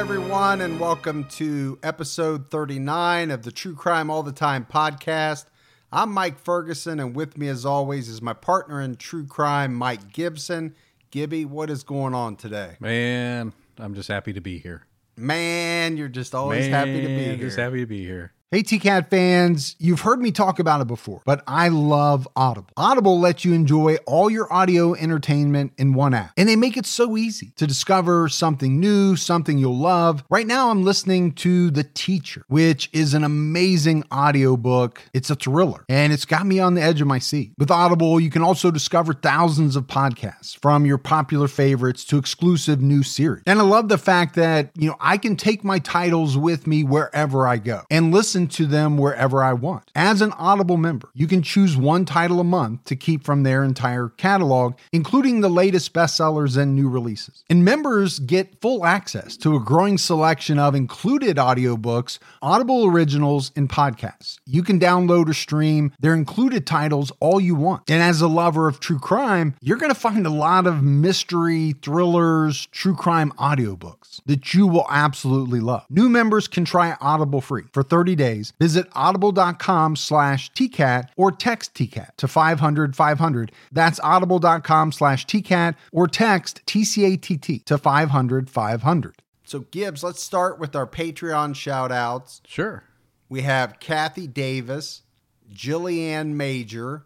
Everyone, and welcome to episode 39 of the True Crime All the Time podcast. I'm Mike Ferguson, and with me, as always, is my partner in true crime, Mike Gibson. Gibby, what is going on today? Man, I'm just happy to be here. Man, you're just always happy to be here. Just happy to be here. Hey, TCAT fans, you've heard me talk about it before, but I love Audible. Audible lets you enjoy all your audio entertainment in one app, and they make it so easy to discover something new, something you'll love. Right now, I'm listening to The Teacher, which is an amazing audiobook. It's a thriller, and it's got me on the edge of my seat. With Audible, you can also discover thousands of podcasts from your popular favorites to exclusive new series. And I love the fact that, you know, I can take my titles with me wherever I go and listen to them wherever I want. As an Audible member, you can choose one title a month to keep from their entire catalog, including the latest bestsellers and new releases. And members get full access to a growing selection of included audiobooks, Audible originals, and podcasts. You can download or stream their included titles all you want. And as a lover of true crime, you're going to find a lot of mystery, thrillers, true crime audiobooks that you will absolutely love. New members can try Audible free for 30 days. Visit audible.com slash TCAT or text TCAT to 500 500. That's audible.com slash TCAT or text TCATT to 500 500. So, Gibbs, let's start with our Patreon shout outs. Sure. We have Kathy Davis, Jillian Major,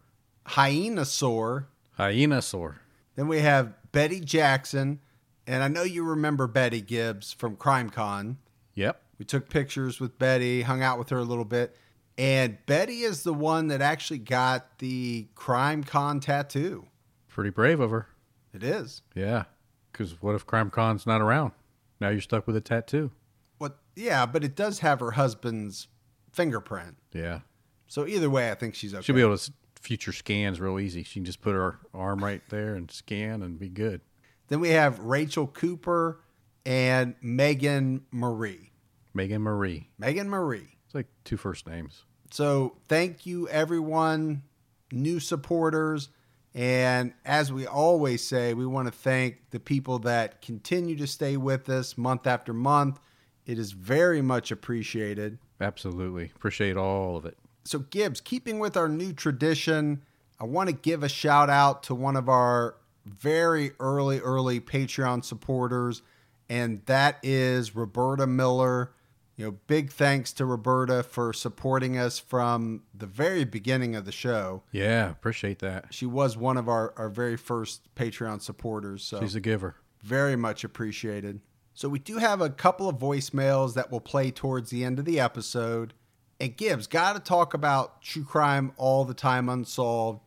Hyenasaur, Hyenasaur. Then we have Betty Jackson. And I know you remember Betty Gibbs from CrimeCon. Yep. We took pictures with Betty, hung out with her a little bit. And Betty is the one that actually got the CrimeCon tattoo. Pretty brave of her. It is. Yeah. Because what if CrimeCon's not around? Now you're stuck with a tattoo. What? Yeah, but it does have her husband's fingerprint. Yeah. So either way, I think she's okay. She'll be able to future scans real easy. She can just put her arm right there and scan and be good. Then we have Rachel Cooper and Megan Marie. Megan Marie. Megan Marie. It's like two first names. So thank you, everyone, new supporters. And as we always say, we want to thank the people that continue to stay with us month after month. It is very much appreciated. Absolutely. Appreciate all of it. So, Gibbs, keeping with our new tradition, I want to give a shout out to one of our very early, early Patreon supporters, and that is Roberta Miller. You know, big thanks to Roberta for supporting us from the very beginning of the show. Yeah. Appreciate that. She was one of our, our very first Patreon supporters. So She's a giver. very much appreciated. So we do have a couple of voicemails that will play towards the end of the episode. And Gibbs got to talk about true crime all the time unsolved.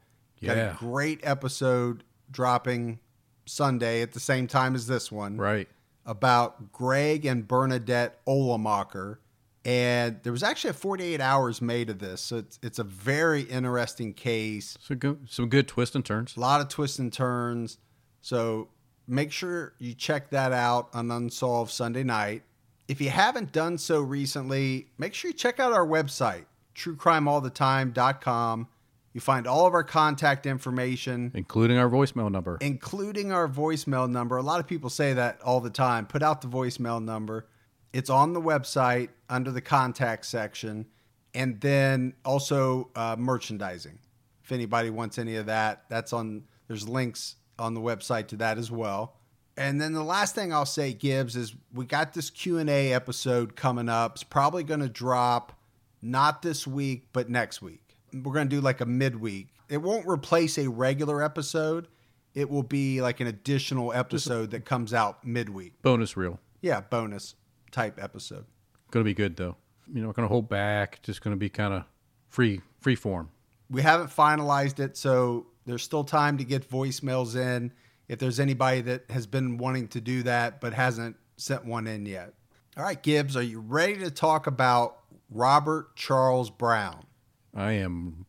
Got Yeah. a great episode dropping Sunday at the same time as this one Right. About Greg and Bernadette Olamacher. And there was actually a 48 hours made of this. So it's, it's a very interesting case. So go, some good twists and turns. A lot of twists and turns. So make sure you check that out on Unsolved Sunday night. If you haven't done so recently, make sure you check out our website, truecrimeallthetime.com. You find all of our contact information, Including our voicemail number. including our voicemail number. A lot of people say that all the time. Put out the voicemail number. It's on the website under the contact section. And then also uh, merchandising. If anybody wants any of that, that's on, there's links on the website to that as well. And then the last thing I'll say, Gibbs, is we got this Q&A episode coming up. It's probably going to drop not this week, but next week. We're going to do like a midweek. It won't replace a regular episode. It will be like an additional episode that comes out midweek. Bonus reel. Yeah, bonus type episode. Going to be good though. You know, going to hold back. Just going to be kind of free, free form. We haven't finalized it, so there's still time to get voicemails in if there's anybody that has been wanting to do that but hasn't sent one in yet. All right, Gibbs, are you ready to talk about Robert Charles Brown? I am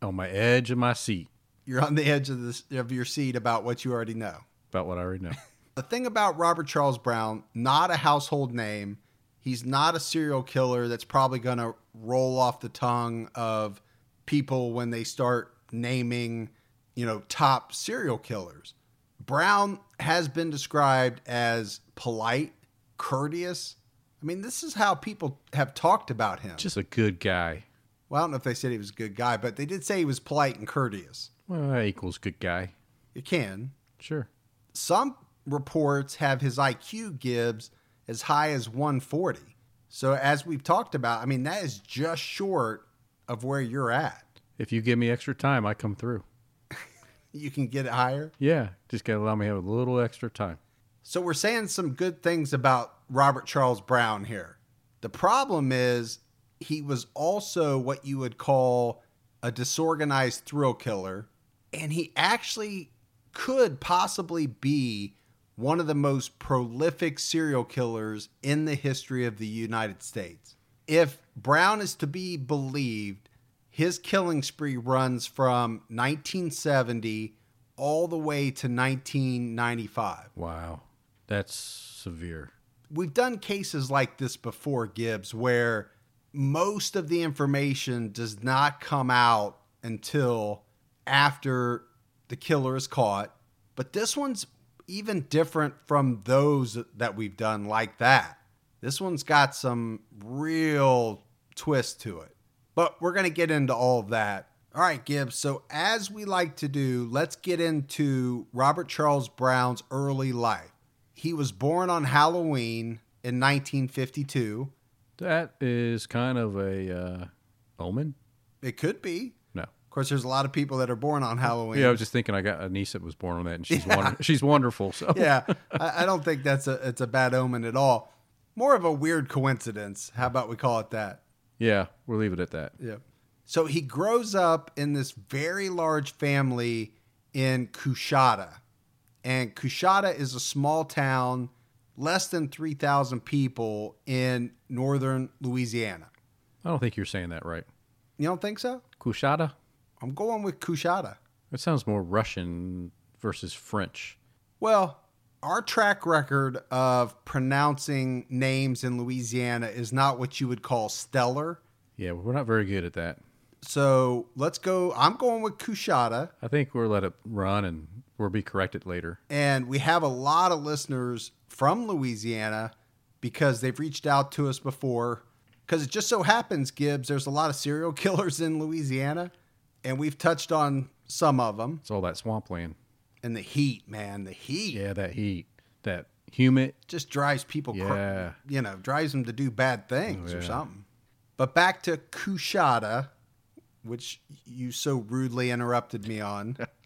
on my edge of my seat You're on the edge of this of your seat about what you already know. about what I already know. The thing about Robert Charles Brown, not a household name. He's not a serial killer that's probably going to roll off the tongue of people when they start naming, you know, top serial killers. Brown has been described as polite courteous. I mean, this is how people have talked about him. Just a good guy. Well, I don't know if they said he was a good guy, but they did say he was polite and courteous. Well, that equals good guy. You can. Sure. Some reports have his IQ Gibbs as high as 140. So as we've talked about, I mean that is just short of where you're at. If you give me extra time, I come through. You can get it higher. Yeah, just gotta allow me to have a little extra time. So we're saying some good things about Robert Charles Brown here. The problem is he was also what you would call a disorganized thrill killer, and he actually could possibly be one of the most prolific serial killers in the history of the United States. If Brown is to be believed, his killing spree runs from 1970 all the way to 1995 Wow, that's severe. we've done cases like this before, Gibbs, where most of the information does not come out until after the killer is caught. But this one's even different from those that we've done like that. This one's got some real twist to it. But we're going to get into all of that. All right, Gibbs. So, as we like to do, let's get into Robert Charles Brown's early life. He was born on Halloween in 1952. That is kind of a uh, omen. It could be. No. Of course, there's a lot of people that are born on Halloween. Yeah, I was just thinking. I got a niece that was born on that, and she's wonder- she's wonderful. So yeah, I, I don't think that's a it's a bad omen at all. More of a weird coincidence. How about we call it that? yeah, we'll leave it at that. Yeah. So he grows up in this very large family in Coushatta. And Coushatta is a small town, less than 3,000 people in northern Louisiana. I don't think you're saying that right. You don't think so? Coushatta. I'm going with Coushatta. That sounds more Russian versus French. Well, our track record of pronouncing names in Louisiana is not what you would call stellar. Yeah, we're not very good at that. So let's go. I'm going with Coushatta. I think we'll let it run, and we'll be corrected later. And we have a lot of listeners from Louisiana because they've reached out to us before. Because it just so happens, Gibbs, there's a lot of serial killers in Louisiana, and we've touched on some of them. It's all that swampland. And the heat, man, the heat Yeah, that heat, that humid. just drives people, Yeah. you know, drives them to do bad things Oh, or something. But back to Coushatta, which you so rudely interrupted me on.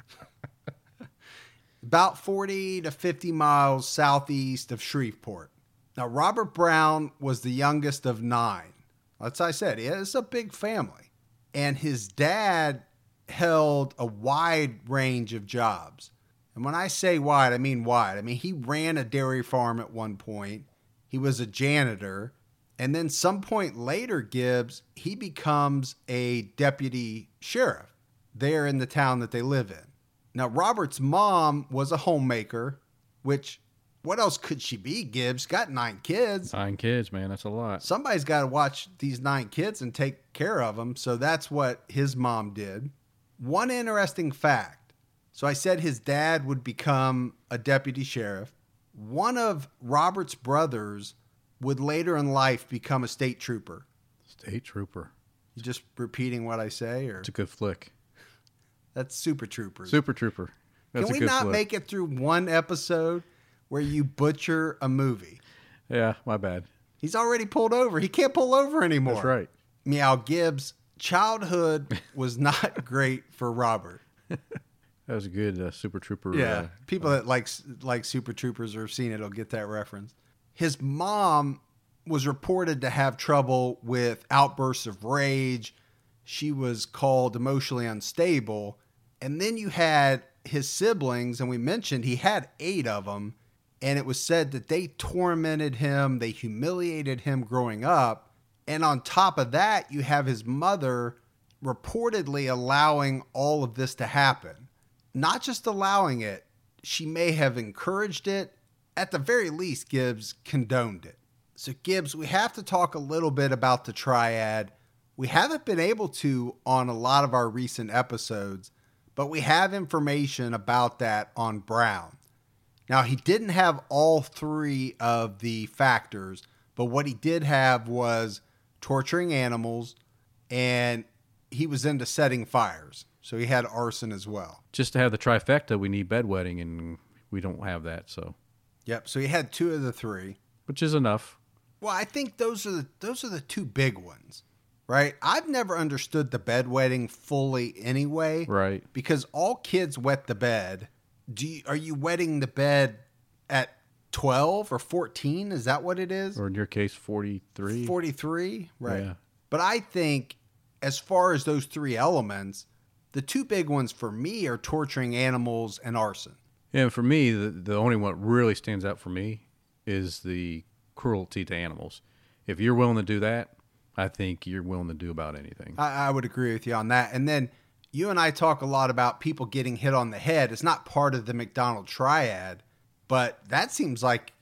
About 40 to 50 miles southeast of Shreveport. Now, Robert Brown was the youngest of nine. As I said, it's a big family. And his dad held a wide range of jobs. And when I say wide, I mean wide. I mean, he ran a dairy farm at one point, he was a janitor. And then, some point later, Gibbs, he becomes a deputy sheriff there in the town that they live in. Now, Robert's mom was a homemaker, which, what else could she be, Gibbs? Got nine kids. Nine kids, man. That's a lot. Somebody's got to watch these nine kids and take care of them. So that's what his mom did. One interesting fact so I said his dad would become a deputy sheriff. One of Robert's brothers would later in life become a state trooper. State trooper. You just repeating what I say, or It's a good flick. That's Super Troopers. Super trooper. That's Can we not flick. make it through one episode where you butcher a movie? Yeah, my bad. He's already pulled over. He can't pull over anymore. That's right. Meow Gibbs' childhood was not great for Robert. That was a good uh, super trooper. Yeah, Uh, people that like like Super Troopers or have seen it will get that reference. His mom was reported to have trouble with outbursts of rage. She was called emotionally unstable, and then you had his siblings, and we mentioned he had eight of them, and it was said that they tormented him, they humiliated him growing up, and on top of that, you have his mother reportedly allowing all of this to happen not just allowing it, she may have encouraged it. At the very least, Gibbs condoned it. So, Gibbs, we have to talk a little bit about the triad. We haven't been able to on a lot of our recent episodes, but we have information about that on Brown. Now, he didn't have all three of the factors, but what he did have was torturing animals and he was into setting fires. So he had arson as well. Just to have the trifecta, we need bedwetting, and we don't have that. So, Yep. So he had two of the three. which is enough. Well, I think those are the those are the two big ones, right? I've never understood the bedwetting fully anyway, Right. Because all kids wet the bed. Do you, are you wetting the bed at twelve or fourteen? Is that what it is? Or in your case, 43. Forty three, right? Yeah. But I think, as far as those three elements, the two big ones for me are torturing animals and arson. Yeah, and for me, the, the only one that really stands out for me is the cruelty to animals. If you're willing to do that, I think you're willing to do about anything. I, I would agree with you on that. And then you and I talk a lot about people getting hit on the head. It's not part of the McDonald triad, but that seems like,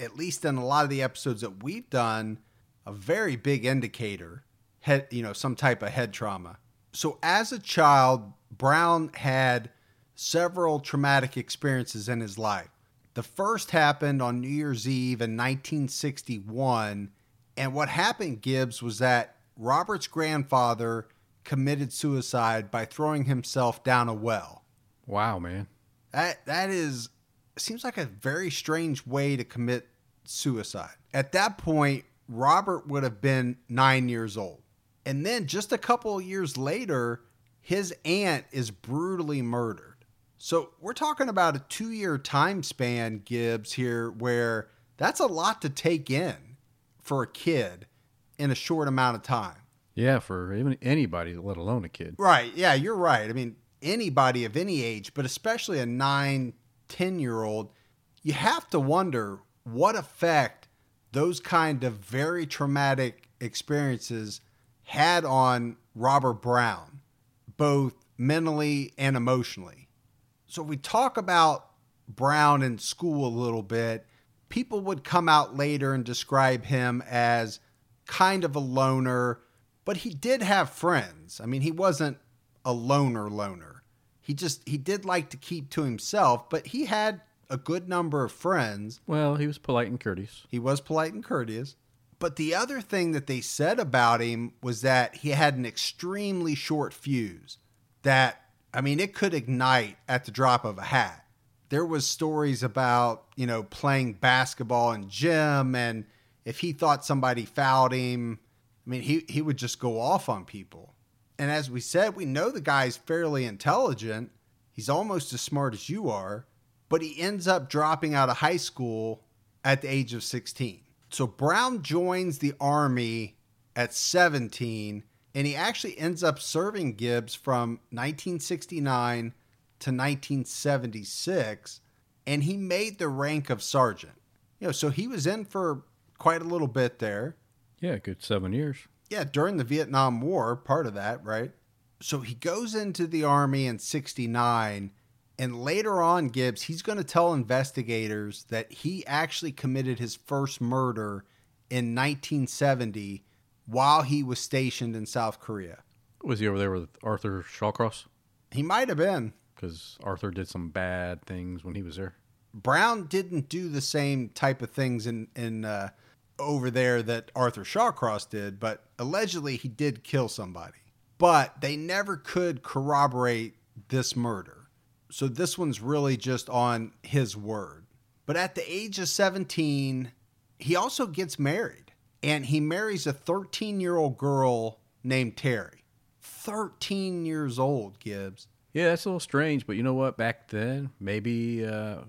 at least in a lot of the episodes that we've done, a very big indicator. Head, you know, some type of head trauma. So as a child, Brown had several traumatic experiences in his life. The first happened on New Year's Eve in 1961. And what happened, Gibbs, was that Robert's grandfather committed suicide by throwing himself down a well. wow, man. That that is seems like a very strange way to commit suicide. At that point, Robert would have been 9 years old. And then just a couple of years later, his aunt is brutally murdered. So, we're talking about a 2-year time span, Gibbs here where that's a lot to take in for a kid in a short amount of time. Yeah, for even anybody, let alone a kid. Right. Yeah, you're right. I mean, anybody of any age, but especially a nine, 10 year old, you have to wonder what effect those kind of very traumatic experiences had on Robert Brown, both mentally and emotionally. So, if we talk about Brown in school a little bit, people would come out later and describe him as kind of a loner, but he did have friends. I mean, he wasn't a loner loner. He just he did like to keep to himself, but he had a good number of friends. Well, he was polite and courteous. He was polite and courteous. But the other thing that they said about him was that he had an extremely short fuse. That I mean, it could ignite at the drop of a hat. There was stories about, you know, playing basketball in gym and if he thought somebody fouled him, I mean, he he would just go off on people. And as we said, we know the guy's fairly intelligent. He's almost as smart as you are, but he ends up dropping out of high school at the age of 16. So Brown joins the army at 17 and he actually ends up serving Gibbs from 1969 to 1976 and he made the rank of sergeant. You know, so he was in for quite a little bit there. Yeah, good seven years. Yeah, during the Vietnam War, part of that, right? So he goes into the army in 69 and later on Gibbs, he's going to tell investigators that he actually committed his first murder in 1970 while he was stationed in South Korea. Was he over there with Arthur Shawcross? He might have been. Because Arthur did some bad things when he was there. Brown didn't do the same type of things in in uh, over there that Arthur Shawcross did, but allegedly he did kill somebody. But they never could corroborate this murder. So this one's really just on his word. But at the age of 17, he also gets married and he marries a 13 year old girl named Terry. 13 years old, Gibbs. Yeah, that's a little strange, but you know what? Back then, maybe, uh,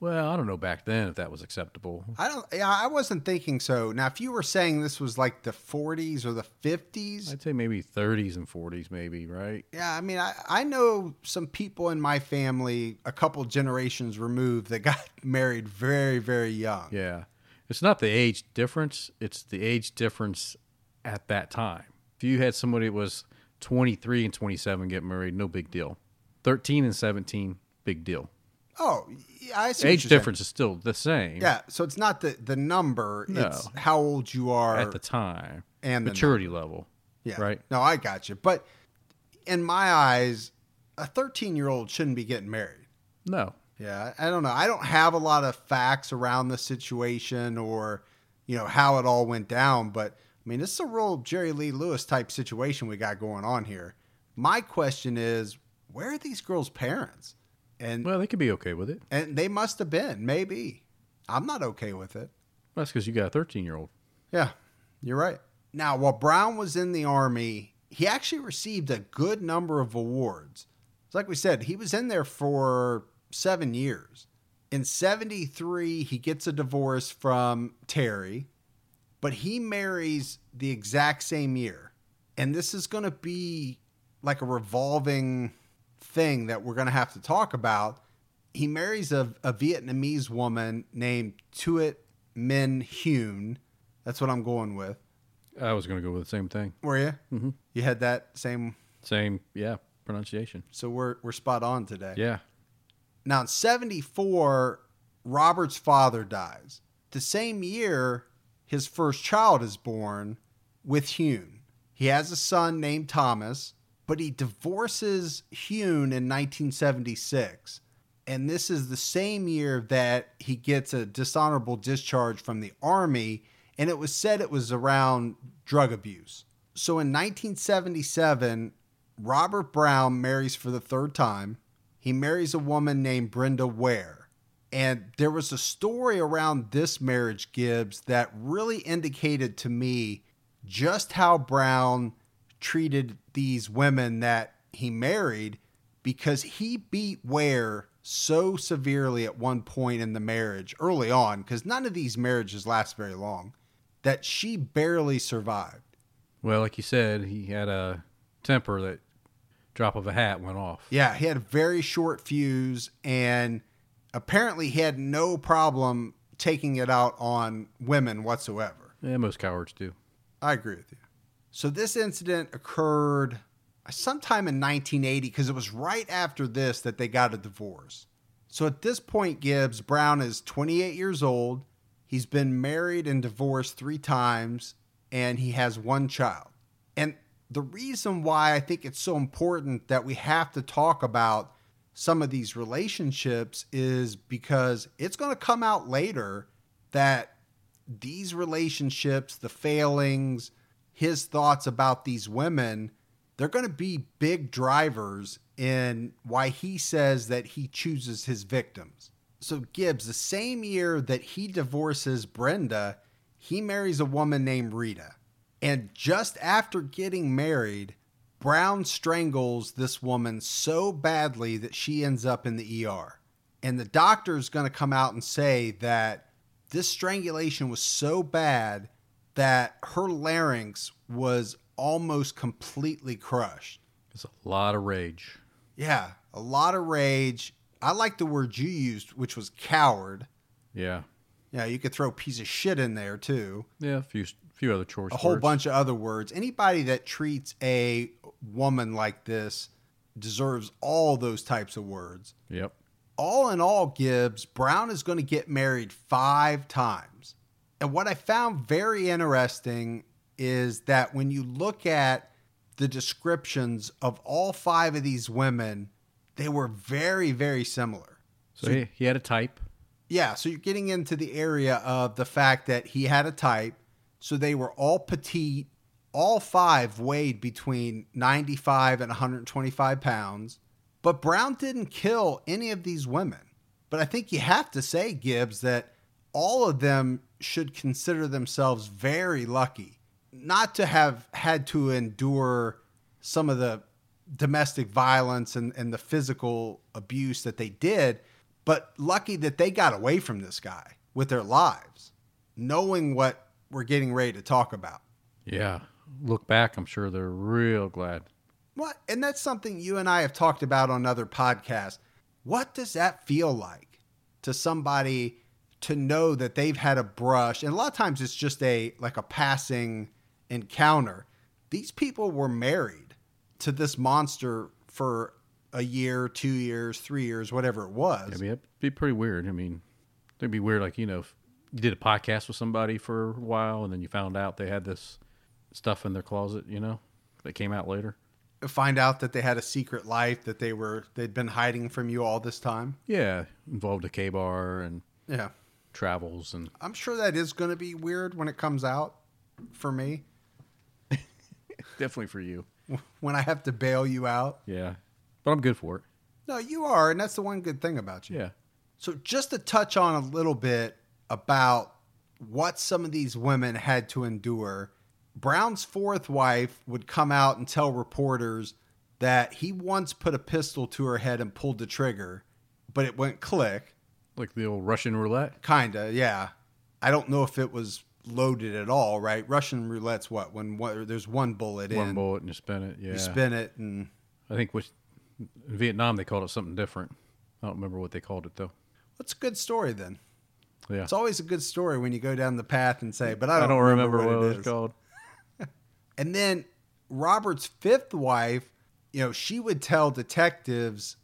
well, I don't know back then if that was acceptable. I don't. Yeah, I wasn't thinking so. Now, if you were saying this was like the 40s or the 50s, I'd say maybe 30s and 40s, maybe, right? yeah, I mean, I, I know some people in my family, a couple generations removed, that got married very, very young. Yeah. It's not the age difference, it's the age difference at that time. If you had somebody that was 23 and 27 get married, no big deal. 13 and 17, big deal. Oh, yeah, I see. Age you're saying. difference is still the same Yeah, so it's not the the number; No. it's how old you are at the time. and the Maturity level. Yeah. Right? No, I got you. But in my eyes, a 13 year old shouldn't be getting married. No. Yeah, I don't know. I don't have a lot of facts around the situation or, you know, how it all went down, but I mean, this is a real Jerry Lee Lewis type situation we got going on here. My question is, where are these girls' parents? And Well, they could be okay with it. and they must have been, maybe. I'm not okay with it. That's because you got a 13 year old. Yeah, you're right. Now, while Brown was in the Army, he actually received a good number of awards. It's like we said, he was in there for seven years. In 73, he gets a divorce from Terry, but he marries the exact same year. And this is going to be like a revolving thing that we're going to have to talk about. He marries a, a Vietnamese woman named Tuet Min Hyun. That's what I'm going with. I was going to go with the same thing. Were you? Mhm. You had that same. Same, yeah, pronunciation. So we're we're spot on today. Yeah. Now in '74, Robert's father dies. The same year, his first child is born with Hune. He has a son named Thomas, but he divorces Hune in 1976. And this is the same year that he gets a dishonorable discharge from the Army, and it was said it was around drug abuse. So in 1977, Robert Brown marries for the third time. He marries a woman named Brenda Ware. And there was a story around this marriage, Gibbs, that really indicated to me just how Brown treated these women that he married because he beat Ware so severely at one point in the marriage early on, because none of these marriages last very long, that she barely survived. Well, like you said, he had a temper that drop of a hat went off. Yeah, he had a very short fuse, and apparently he had no problem taking it out on women whatsoever. Yeah, most cowards do. I agree with you. So this incident occurred sometime in 1980 because it was right after this that they got a divorce. So at this point, Gibbs Brown is 28 years old. He's been married and divorced three times, and he has one child. And the reason why I think it's so important that we have to talk about some of these relationships is because it's going to come out later that these relationships, the failings, his thoughts about these women, they're going to be big drivers in why he says that he chooses his victims. So, Gibbs, the same year that he divorces Brenda, he marries a woman named Rita. And just after getting married, Brown strangles this woman so badly that she ends up in the ER. And the doctor's going to come out and say that this strangulation was so bad that her larynx was almost completely crushed. It's a lot of rage. Yeah, a lot of rage. I like the word you used, which was coward. Yeah. Yeah, you could throw piece of shit in there too. Yeah, a few few other choice A whole words. bunch of other words. Anybody that treats a woman like this deserves all those types of words. Yep. all in all, Gibbs, Brown is going to get married five times. And what I found very interesting is that when you look at the descriptions of all five of these women, they were very, very similar. So he, he had a type. Yeah, so you're getting into the area of the fact that he had a type. So they were all petite. All five weighed between 95 and 125 pounds. But Brown didn't kill any of these women. But I think you have to say, Gibbs, that all of them should consider themselves very lucky not to have had to endure some of the domestic violence and, and the physical abuse that they did, but lucky that they got away from this guy with their lives, knowing what we're getting ready to talk about. Yeah. Look back, I'm sure they're real glad. What? And that's something you and I have talked about on other podcasts. What does that feel like to somebody to know that they've had a brush? And a lot of times it's just a like a passing encounter. These people were married to this monster for a year, two years, three years, whatever it was. I mean, it'd be pretty weird. I mean, it'd be weird, like, you know, if you did a podcast with somebody for a while and then you found out they had this stuff in their closet, you know, that came out later. find out that they had a secret life that they were they'd been hiding from you all this time. Yeah, involved a KA-BAR and Yeah. Travels and I'm sure that is going to be weird when it comes out for me definitely for you. when I have to bail you out. Yeah, but I'm good for it. No, you are, and that's the one good thing about you. Yeah. So just to touch on a little bit about what some of these women had to endure, Brown's fourth wife would come out and tell reporters that he once put a pistol to her head and pulled the trigger, but it went click. Like the old Russian roulette. Kinda, yeah. I don't know if it was loaded at all, right? Russian roulette's what when one, there's one bullet in One in, bullet and you spin it. Yeah. you spin it, and I think which in Vietnam they called it something different. I don't remember what they called it though. what's a good story then? Yeah. It's always a good story when you go down the path and say, "But I I don't, don't, remember, what, what, it it was is." called. And then Robert's fifth wife, you know, she would tell detectives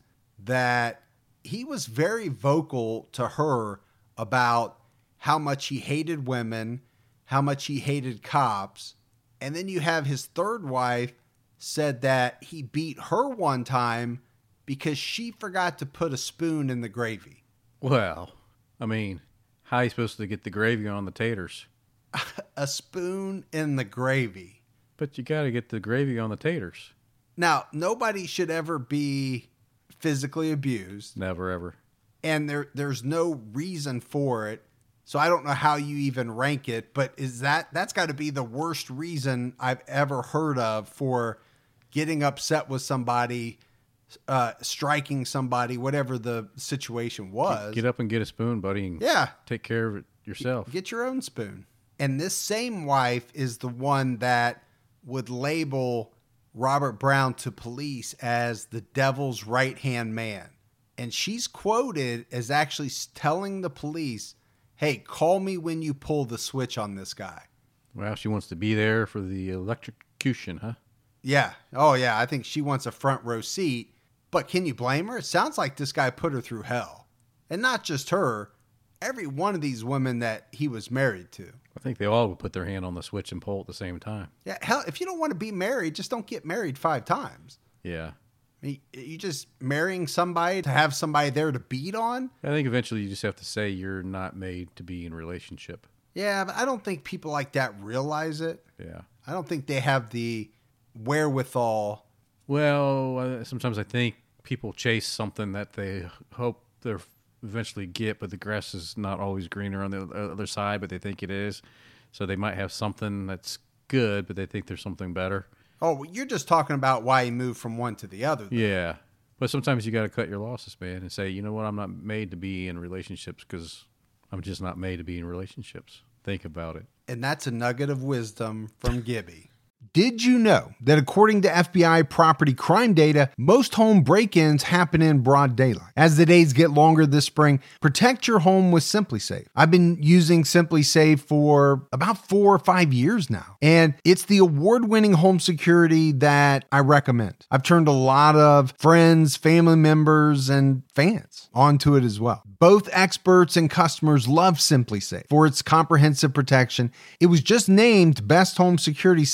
that he was very vocal to her about how much he hated women, how much he hated cops. And then you have his third wife said that he beat her one time because she forgot to put a spoon in the gravy. Well, I mean, how are you supposed to get the gravy on the taters? A spoon in the gravy. But you got to get the gravy on the taters. Now, nobody should ever be physically abused. Never ever. and there there's no reason for it. So I don't know how you even rank it, but is that that's got to be the worst reason I've ever heard of for getting upset with somebody, uh, striking somebody, whatever the situation was. Get up and get a spoon, buddy, and yeah, take care of it yourself. get your own spoon. And this same wife is the one that would label Robert Brown to police as the devil's right hand man. And she's quoted as actually telling the police, hey, call me when you pull the switch on this guy. Well, she wants to be there for the electrocution, huh? Yeah. Oh, yeah. I think she wants a front row seat. But can you blame her? It sounds like this guy put her through hell. And not just her, every one of these women that he was married to. I think they all would put their hand on the switch and pull at the same time. Yeah, hell, if you don't want to be married, just don't get married five times. Yeah. I mean, you just marrying somebody to have somebody there to beat on? I think eventually you just have to say you're not made to be in a relationship. Yeah, but I don't think people like that realize it. Yeah. I don't think they have the wherewithal. Well, uh, sometimes I think people chase something that they hope they'll eventually get, but the grass is not always greener on the other side, but they think it is. So they might have something that's good, but they think there's something better. Oh, well, you're just talking about why he moved from one to the other. Yeah. But sometimes you got to cut your losses, man, and say, you know what, I'm not made to be in relationships because I'm just not made to be in relationships. Think about it. And that's a nugget of wisdom from Gibby. Did you know that according to FBI property crime data, most home break ins happen in broad daylight? As the days get longer this spring, protect your home with SimpliSafe. I've been using SimpliSafe for about four or five years now, and it's the award winning home security that I recommend. I've turned a lot of friends, family members, and fans onto it as well. Both experts and customers love SimpliSafe for its comprehensive protection. It was just named Best Home Security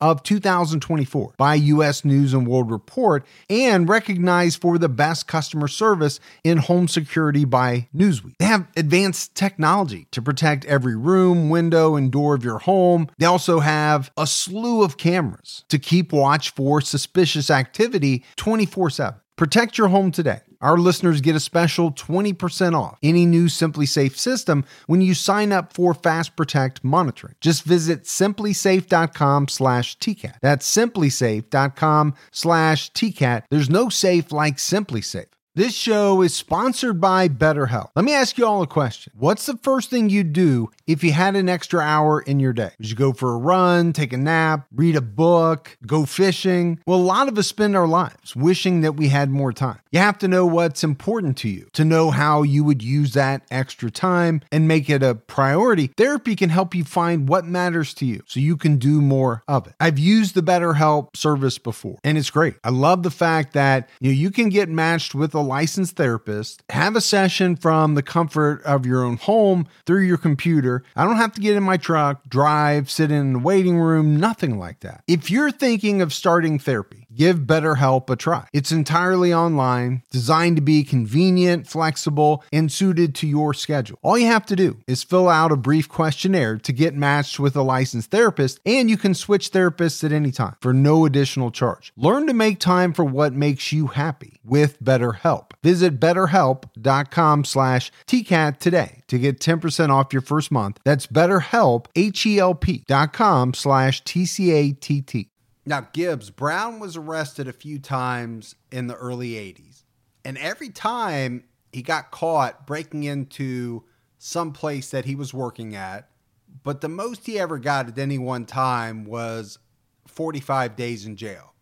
Of 2024 by US News and World Report and recognized for the best customer service in home security by Newsweek. They have advanced technology to protect every room, window, and door of your home. They also have a slew of cameras to keep watch for suspicious activity 24 7. Protect your home today. Our listeners get a special 20% off any new SimpliSafe system when you sign up for Fast Protect monitoring. Just visit simplisafe.com slash TCAT. That's simplisafe.com slash TCAT. There's no safe like SimpliSafe. This show is sponsored by BetterHelp. Let me ask you all a question. What's the first thing you'd do if you had an extra hour in your day? Would you go for a run, take a nap, read a book, go fishing? Well, a lot of us spend our lives wishing that we had more time. You have to know what's important to you to know how you would use that extra time and make it a priority. Therapy can help you find what matters to you so you can do more of it. I've used the BetterHelp service before and it's great. I love the fact that you know you can get matched with a licensed therapist, have a session from the comfort of your own home through your computer. I don't have to get in my truck, drive, sit in the waiting room, nothing like that. If you're thinking of starting therapy, give BetterHelp a try. It's entirely online, designed to be convenient, flexible, and suited to your schedule. All you have to do is fill out a brief questionnaire to get matched with a licensed therapist, and you can switch therapists at any time for no additional charge. Learn to make time for what makes you happy with BetterHelp. Visit betterhelp.com slash TCAT today to get 10% off your first month. That's betterhelp, H-E-L-P dot com slash T-C-A-T-T. Now, Gibbs, Brown was arrested a few times in the early 80s. And every time he got caught breaking into some place that he was working at, but the most he ever got at any one time was 45 days in jail.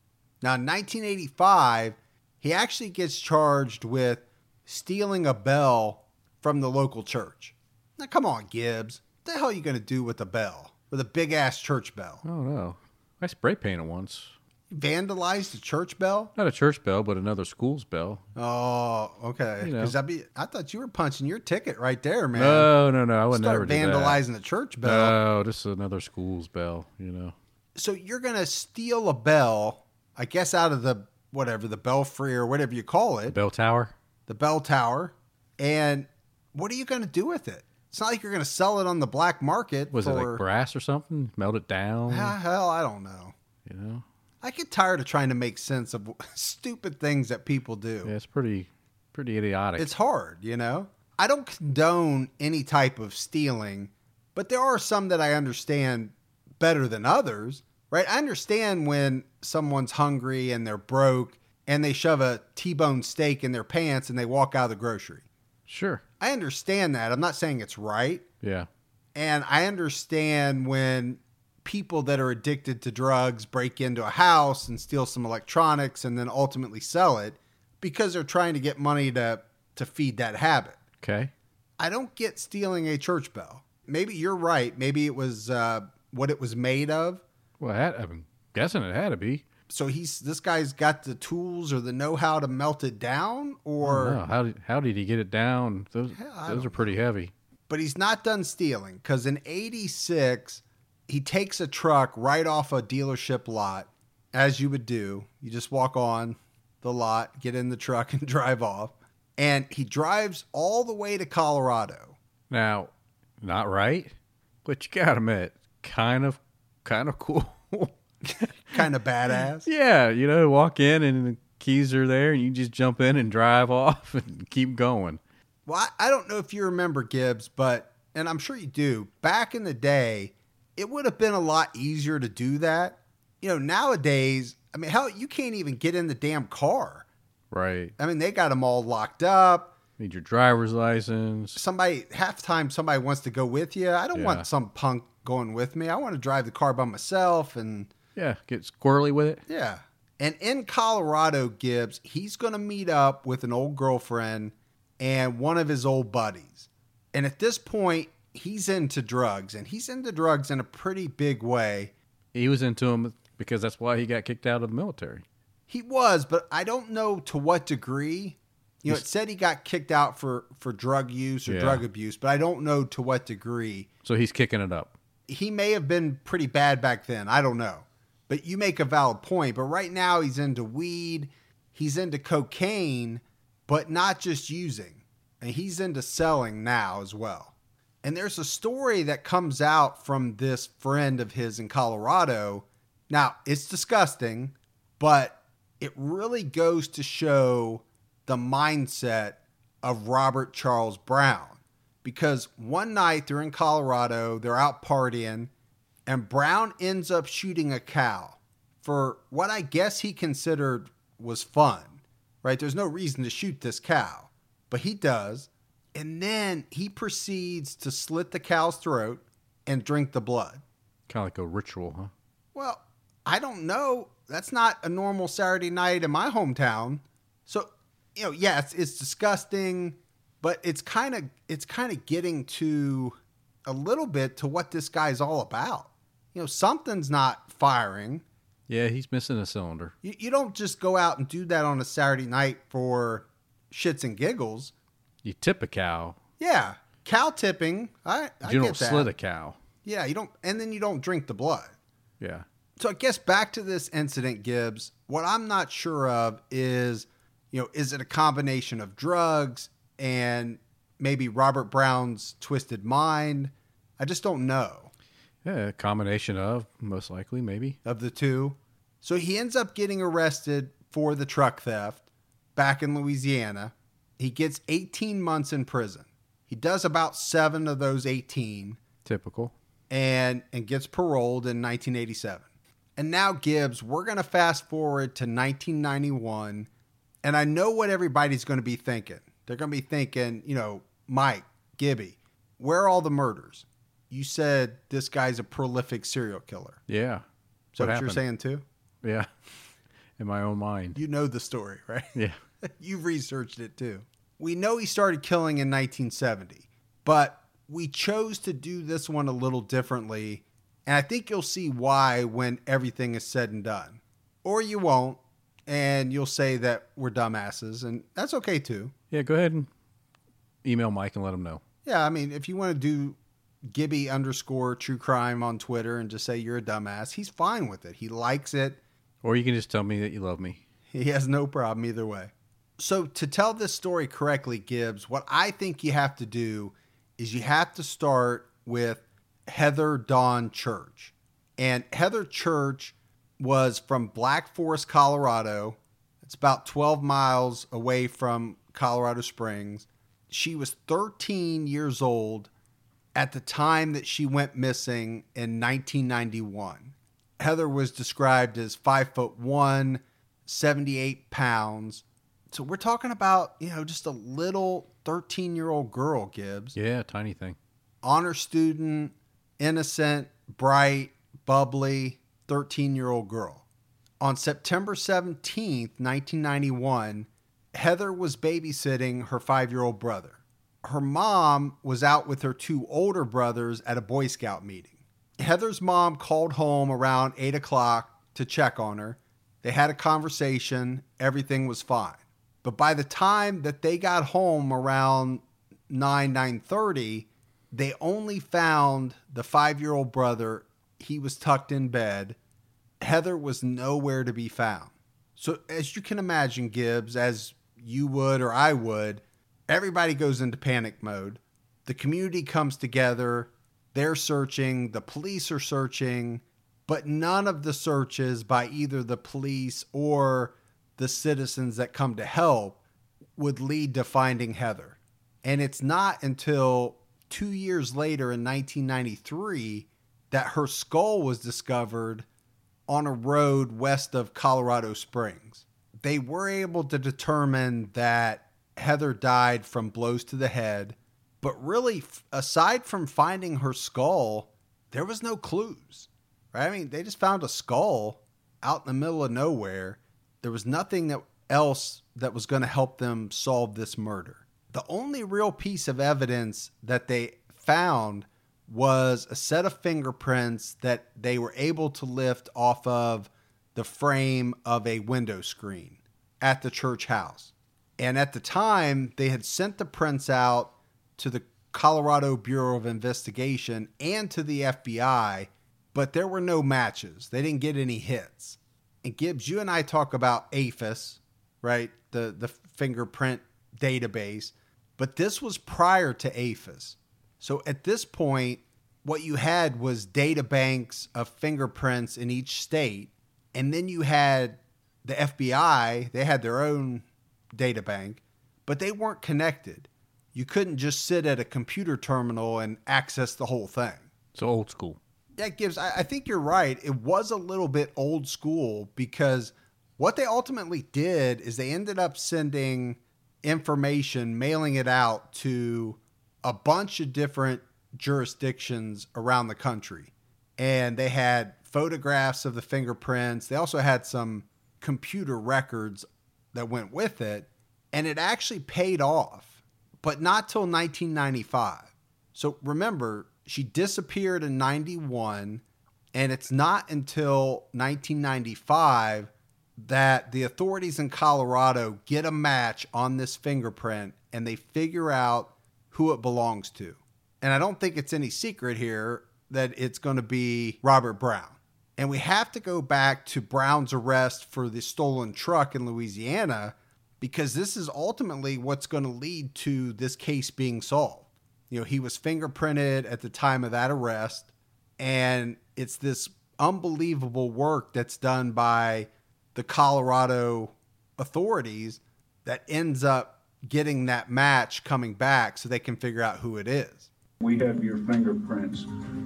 Now, in 1985, he actually gets charged with stealing a bell from the local church. Now, come on, Gibbs. What the hell are you going to do with a bell? With a big ass church bell? Oh no, I spray painted once. Vandalized a church bell? Not a church bell, but another school's bell. Oh, okay. You know. Because be I thought you were punching your ticket right there, man. No, no, no. I would never Start that. vandalizing a church bell. No, this is another school's bell. You know. So you're gonna steal a bell, I guess, out of the whatever the belfry or whatever you call it, Bell tower. the bell tower, and what are you gonna do with it? It's not like you're gonna sell it on the black market. Was it like brass or something? Melt it down. Ah, hell, I don't know. You know. I get tired of trying to make sense of stupid things that people do. Yeah, it's pretty, pretty idiotic. It's hard, you know? I don't condone any type of stealing, but there are some that I understand better than others, right? I understand when someone's hungry and they're broke and they shove a T bone steak in their pants and they walk out of the grocery. sure. I understand that. I'm not saying it's right. Yeah. And I understand when people that are addicted to drugs break into a house and steal some electronics and then ultimately sell it because they're trying to get money to to feed that habit. Okay. I don't get stealing a church bell. Maybe you're right. Maybe it was uh, what it was made of. Well, had, I'm guessing it had to be. So he's this guy's got the tools or the know-how to melt it down, or don't know. how did how did he get it down? Those those are pretty heavy. but he's not done stealing because in 86 he takes a truck right off a dealership lot as you would do you just walk on the lot get in the truck and drive off and he drives all the way to colorado Now, not right, but you gotta admit, kind of, kind of cool. kind of badass yeah, you know, walk in and the keys are there, and you just jump in and drive off and keep going. well I, I don't know if you remember gibbs but and i'm sure you do back in the day it would have been a lot easier to do that you know nowadays i mean hell you can't even get in the damn car Right. I mean, they got them all locked up. Need your driver's license. Somebody, half time, somebody wants to go with you. I don't Yeah. want some punk going with me. I want to drive the car by myself. And Yeah, get squirrely with it. yeah. And in Colorado, Gibbs, he's going to meet up with an old girlfriend and one of his old buddies. And at this point, he's into drugs, and he's into drugs in a pretty big way. He was into him because that's why he got kicked out of the military. He was, but I don't know to what degree. You know, it said he got kicked out for for drug use or Yeah. drug abuse, but I don't know to what degree. So he's kicking it up. He may have been pretty bad back then. I don't know. But you make a valid point. But right now he's into weed, he's into cocaine, but not just using. And he's into selling now as well. And there's a story that comes out from this friend of his in Colorado. Now, it's disgusting, but it really goes to show the mindset of Robert Charles Brown. Because one night they're in Colorado, they're out partying, and Brown ends up shooting a cow for what I guess he considered was fun, right? There's no reason to shoot this cow, but he does. And then he proceeds to slit the cow's throat and drink the blood. Kind of like a ritual, huh? Well, I don't know. That's not a normal Saturday night in my hometown. So, you know, yeah, it's, it's disgusting, but it's kind of it's kind of getting to a little bit to what this guy's all about. You know, something's not firing. Yeah, he's missing a cylinder. You, you don't just go out and do that on a Saturday night for shits and giggles. You tip a cow, Yeah, cow tipping. I, I you get don't that. slit a cow. Yeah, you don't, and then you don't drink the blood. Yeah. So I guess back to this incident, Gibbs. What I'm not sure of is, you know, is it a combination of drugs and maybe Robert Brown's twisted mind? I just don't know Yeah, a combination of most likely, maybe. of the two. So he ends up getting arrested for the truck theft back in Louisiana. He gets 18 months in prison. He does about seven of those 18 Typical. and and gets paroled in 1987. And now Gibbs, we're going to fast forward to 1991 and I know what everybody's going to be thinking. They're going to be thinking, you know, Mike, Gibby, where are all the murders? You said this guy's a prolific serial killer. Yeah. So What what you're saying too? Yeah. In my own mind. You know the story, right? Yeah. You've researched it too. We know he started killing in 1970, but we chose to do this one a little differently. And I think you'll see why when everything is said and done. Or you won't, and you'll say that we're dumbasses, and that's okay too. Yeah, go ahead and email Mike and let him know. Yeah, I mean, if you want to do Gibby underscore true crime on Twitter and just say you're a dumbass, he's fine with it. He likes it. Or you can just tell me that you love me. He has no problem either way. So, to tell this story correctly, Gibbs, what I think you have to do is you have to start with Heather Dawn Church. And Heather Church was from Black Forest, Colorado. It's about 12 miles away from Colorado Springs. She was 13 years old at the time that she went missing in 1991. Heather was described as five foot one, 78 pounds. So we're talking about, you know, just a little 13 year old girl, Gibbs. Yeah, tiny thing. Honor student, innocent, bright, bubbly, 13 year old girl. On September 17th, 1991, Heather was babysitting her five year old brother. Her mom was out with her two older brothers at a Boy Scout meeting. Heather's mom called home around 8 o'clock to check on her. They had a conversation, everything was fine. But by the time that they got home around 9 9:30, they only found the 5-year-old brother. He was tucked in bed. Heather was nowhere to be found. So as you can imagine, Gibbs, as you would or I would, everybody goes into panic mode. The community comes together. They're searching, the police are searching, but none of the searches by either the police or the citizens that come to help would lead to finding Heather. And it's not until two years later in 1993 that her skull was discovered on a road west of Colorado Springs. They were able to determine that Heather died from blows to the head, but really, aside from finding her skull, there was no clues. Right? I mean, they just found a skull out in the middle of nowhere. There was nothing that else that was going to help them solve this murder. The only real piece of evidence that they found was a set of fingerprints that they were able to lift off of the frame of a window screen at the church house. And at the time, they had sent the prints out to the Colorado Bureau of Investigation and to the FBI, but there were no matches. They didn't get any hits. And Gibbs, you and I talk about AFIS, right? The the fingerprint database, but this was prior to AFIS. So at this point, what you had was data banks of fingerprints in each state, and then you had the FBI, they had their own data bank, but they weren't connected. You couldn't just sit at a computer terminal and access the whole thing. So old school. That gives, I, I think you're right. It was a little bit old school because what they ultimately did is they ended up sending information, mailing it out to a bunch of different jurisdictions around the country. And they had photographs of the fingerprints. They also had some computer records that went with it. And it actually paid off, but not till 1995. So remember, she disappeared in 91, and it's not until 1995 that the authorities in Colorado get a match on this fingerprint and they figure out who it belongs to. And I don't think it's any secret here that it's going to be Robert Brown. And we have to go back to Brown's arrest for the stolen truck in Louisiana because this is ultimately what's going to lead to this case being solved. You know, he was fingerprinted at the time of that arrest, and it's this unbelievable work that's done by the Colorado authorities that ends up getting that match coming back so they can figure out who it is. We have your fingerprints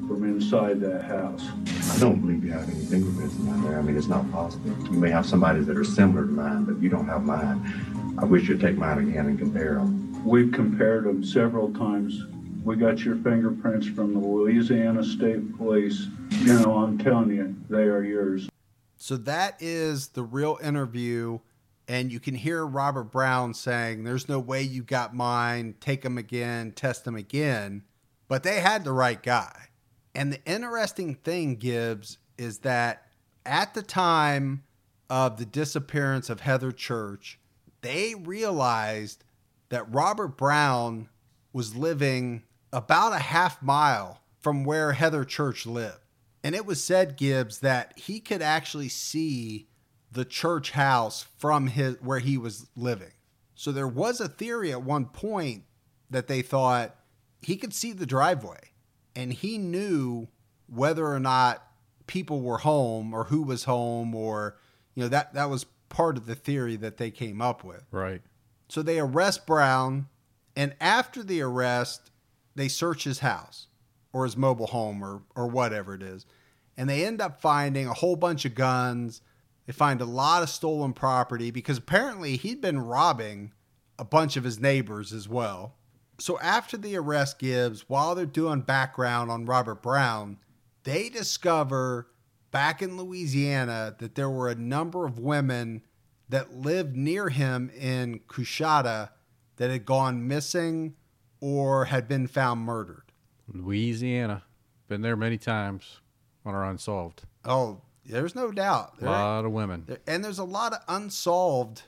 from inside that house. I don't believe you have any fingerprints in there. I mean, it's not possible. You may have somebody that are similar to mine, but you don't have mine. I wish you'd take mine again and compare them. We've compared them several times. We got your fingerprints from the Louisiana State Police. You know, I'm telling you, they are yours. So that is the real interview. And you can hear Robert Brown saying, There's no way you got mine. Take them again, test them again. But they had the right guy. And the interesting thing, Gibbs, is that at the time of the disappearance of Heather Church, they realized that Robert Brown was living about a half mile from where Heather Church lived. And it was said, Gibbs, that he could actually see the church house from his where he was living. So there was a theory at one point that they thought he could see the driveway and he knew whether or not people were home or who was home or you know that that was part of the theory that they came up with. Right. So they arrest Brown and after the arrest they search his house or his mobile home or or whatever it is. And they end up finding a whole bunch of guns. They find a lot of stolen property because apparently he'd been robbing a bunch of his neighbors as well. So after the arrest Gibbs, while they're doing background on Robert Brown, they discover back in Louisiana that there were a number of women that lived near him in Coushatta that had gone missing or had been found murdered. Louisiana. Been there many times on our unsolved. Oh, there's no doubt. A lot of women. There, and there's a lot of unsolved.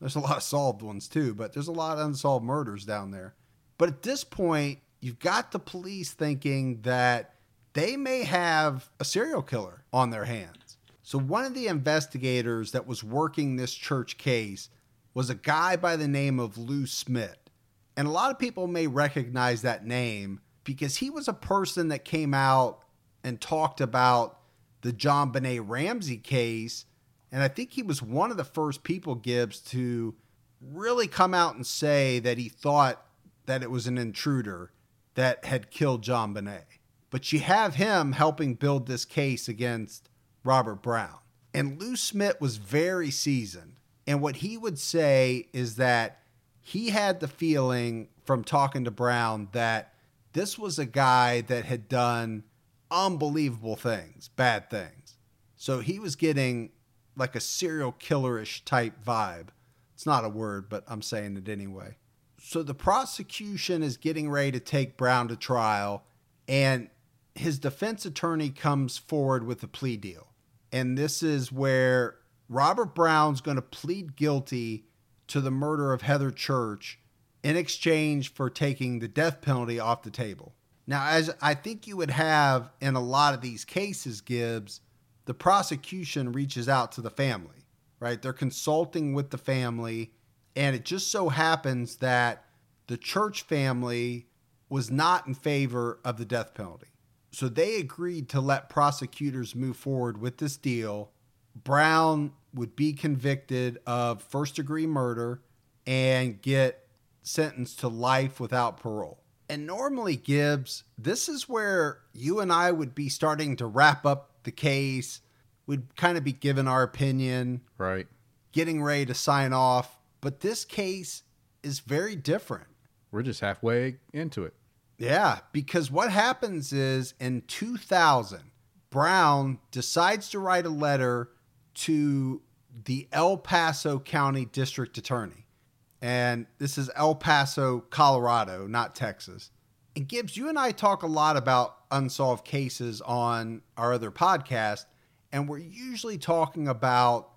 There's a lot of solved ones too, but there's a lot of unsolved murders down there. But at this point, you've got the police thinking that they may have a serial killer on their hands. So one of the investigators that was working this church case was a guy by the name of Lou Smit. And a lot of people may recognize that name because he was a person that came out and talked about the JonBenét Ramsey case. And I think he was one of the first people, Gibbs, to really come out and say that he thought that it was an intruder that had killed JonBenét. But you have him helping build this case against Robert Brown. And Lou Smit was very seasoned. And what he would say is that he had the feeling from talking to Brown that this was a guy that had done unbelievable things, bad things. So he was getting like a serial killerish type vibe. It's not a word, but I'm saying it anyway. So the prosecution is getting ready to take Brown to trial, and his defense attorney comes forward with a plea deal. And this is where Robert Brown's going to plead guilty to the murder of Heather Church in exchange for taking the death penalty off the table. Now, as I think you would have in a lot of these cases, Gibbs, the prosecution reaches out to the family, right? They're consulting with the family, and it just so happens that the church family was not in favor of the death penalty. So they agreed to let prosecutors move forward with this deal. Brown would be convicted of first degree murder and get sentenced to life without parole. And normally, Gibbs, this is where you and I would be starting to wrap up the case. We'd kind of be giving our opinion, Right. getting ready to sign off. But this case is very different. We're just halfway into it. Yeah, because what happens is in 2000, Brown decides to write a letter to the El Paso County District Attorney. And this is El Paso, Colorado, not Texas. And Gibbs, you and I talk a lot about unsolved cases on our other podcast, and we're usually talking about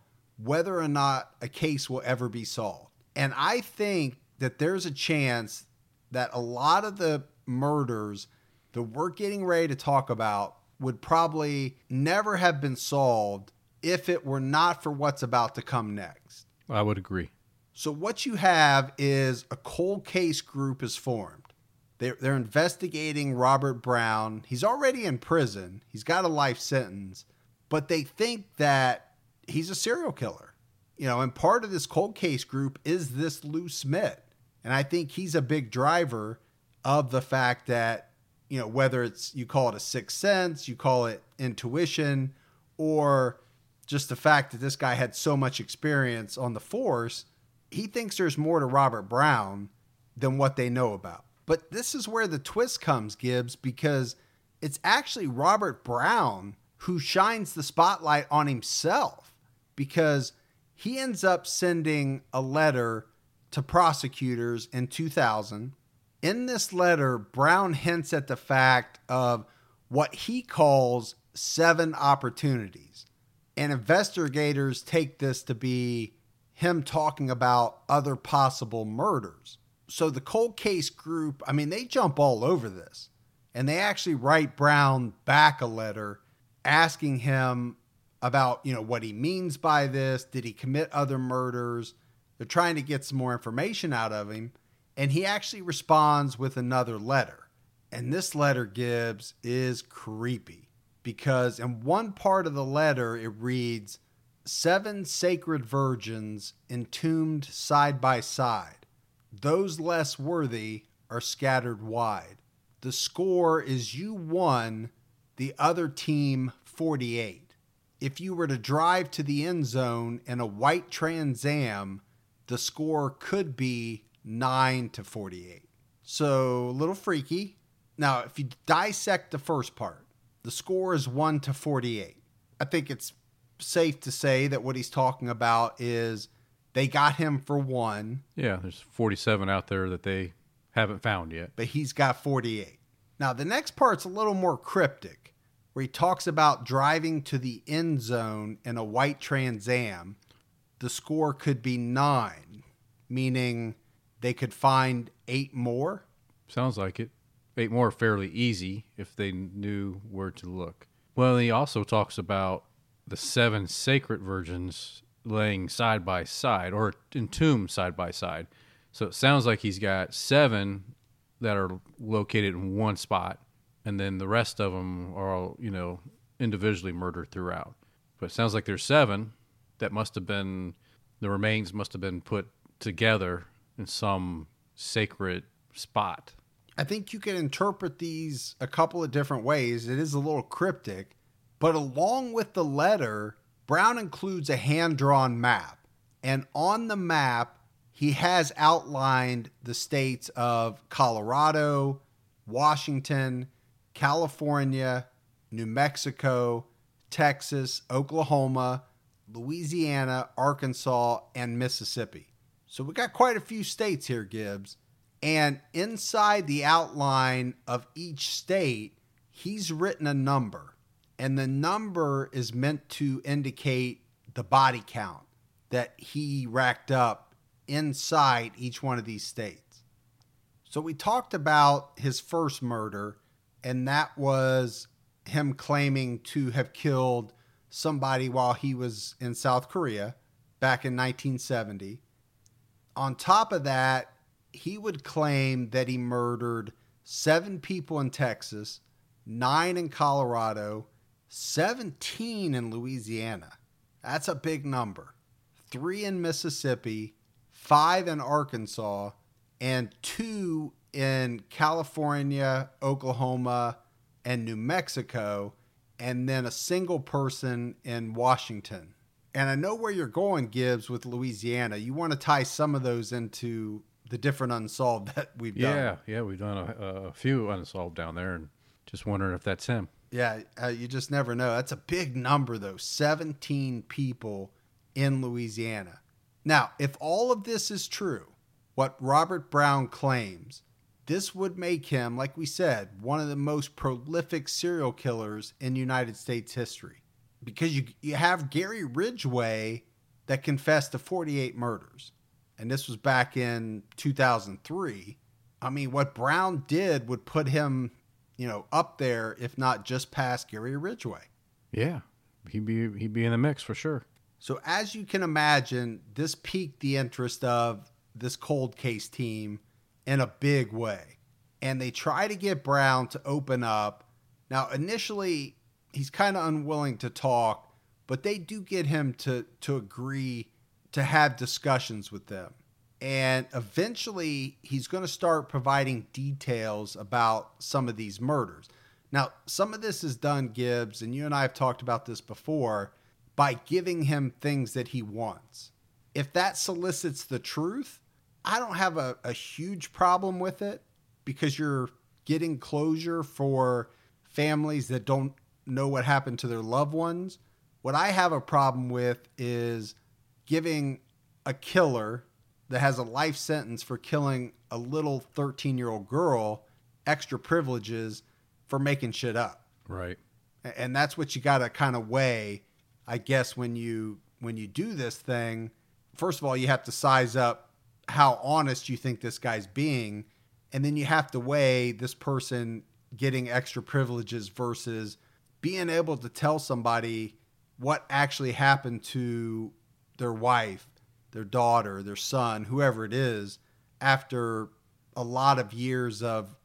whether or not a case will ever be solved. And I think that there's a chance that a lot of the murders that we're getting ready to talk about would probably never have been solved if it were not for what's about to come next. I would agree. So, what you have is a cold case group is formed. They're, they're investigating Robert Brown. He's already in prison, he's got a life sentence, but they think that he's a serial killer. You know, and part of this cold case group is this Lou Smit. And I think he's a big driver of the fact that, you know, whether it's you call it a sixth sense, you call it intuition, or just the fact that this guy had so much experience on the force, he thinks there's more to Robert Brown than what they know about. But this is where the twist comes, Gibbs, because it's actually Robert Brown who shines the spotlight on himself because he ends up sending a letter to prosecutors in 2000. In this letter, Brown hints at the fact of what he calls seven opportunities. And investigators take this to be him talking about other possible murders. So the cold case group, I mean, they jump all over this. And they actually write Brown back a letter asking him about, you know, what he means by this. Did he commit other murders? They're trying to get some more information out of him. And he actually responds with another letter. And this letter, Gibbs, is creepy because in one part of the letter it reads, Seven sacred virgins entombed side by side. Those less worthy are scattered wide. The score is you won, the other team 48. If you were to drive to the end zone in a white Trans Am, the score could be 9 to 48. So a little freaky. Now, if you dissect the first part, the score is 1 to 48. I think it's safe to say that what he's talking about is they got him for one, Yeah, there's 47 out there that they haven't found yet. but he's got 48. Now, the next part's a little more cryptic, where he talks about driving to the end zone in a white Trans Am. The score could be nine, meaning they could find eight more. Sounds like it. Eight more fairly easy if they knew where to look. Well, he also talks about the seven sacred virgins laying side by side or entombed side by side. So it sounds like he's got seven that are located in one spot, and then the rest of them are all, you know, individually murdered throughout. But it sounds like there's seven that must have been, the remains must have been put together in some sacred spot. I think you can interpret these a couple of different ways. It is a little cryptic, but along with the letter, Brown includes a hand drawn map. And on the map, he has outlined the states of Colorado, Washington, California, New Mexico, Texas, Oklahoma, Louisiana, Arkansas, and Mississippi. So we got quite a few states here, Gibbs. And inside the outline of each state, he's written a number. And the number is meant to indicate the body count that he racked up inside each one of these states. So we talked about his first murder, and that was him claiming to have killed somebody while he was in South Korea back in 1970. On top of that, he would claim that he murdered seven people in Texas, nine in Colorado, 17 in Louisiana. That's a big number. Three in Mississippi, five in Arkansas, and two in California, Oklahoma, and New Mexico, and then a single person in Washington. And I know where you're going, Gibbs, with Louisiana. You want to tie some of those into the different unsolved that we've done. Yeah, yeah, we've done a, a few unsolved down there, and just wondering if that's him. Yeah, uh, you just never know. That's a big number, though 17 people in Louisiana. Now, if all of this is true, what Robert Brown claims, this would make him, like we said, one of the most prolific serial killers in United States history. Because you, you have Gary Ridgway that confessed to 48 murders. And this was back in 2003. I mean, what Brown did would put him you know, up there, if not just past Gary Ridgway. Yeah, he'd be he'd be in the mix for sure. So as you can imagine, this piqued the interest of this cold case team in a big way. And they try to get Brown to open up. Now, initially, he's kind of unwilling to talk, but they do get him to to agree to have discussions with them. And eventually, he's going to start providing details about some of these murders. Now, some of this is done, Gibbs, and you and I have talked about this before, by giving him things that he wants. If that solicits the truth, I don't have a, a huge problem with it because you're getting closure for families that don't know what happened to their loved ones. What I have a problem with is giving a killer that has a life sentence for killing a little 13 year old girl extra privileges for making shit up. Right. And that's what you got to kind of weigh, I guess, when you when you do this thing. First of all, you have to size up how honest you think this guy's being, and then you have to weigh this person getting extra privileges versus being able to tell somebody what actually happened to their wife, their daughter, their son, whoever it is, after a lot of years of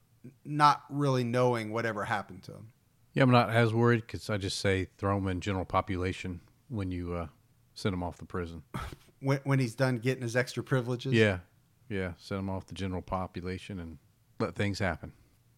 not really knowing whatever happened to them. Yeah, I'm not as worried because I just say throw them in general population when you uh, send them off the prison. When, when he's done getting his extra privileges? Yeah, yeah, send him off the general population and let things happen.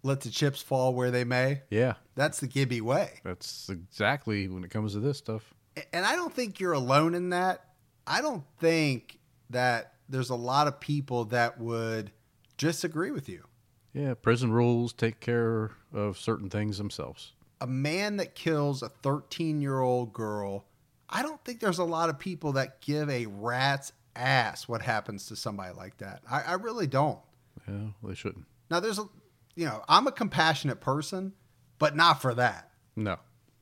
Let the chips fall where they may. Yeah, That's the Gibby way. that's exactly when it comes to this stuff. and I don't think you're alone in that. I don't think that there's a lot of people that would disagree with you. Yeah, prison rules take care of certain things themselves. A man that kills a 13 year old girl, I don't think there's a lot of people that give a rat's ass what happens to somebody like that. I, I really don't. Yeah, they shouldn't. Now, there's a, you know, I'm a compassionate person, but not for that. No.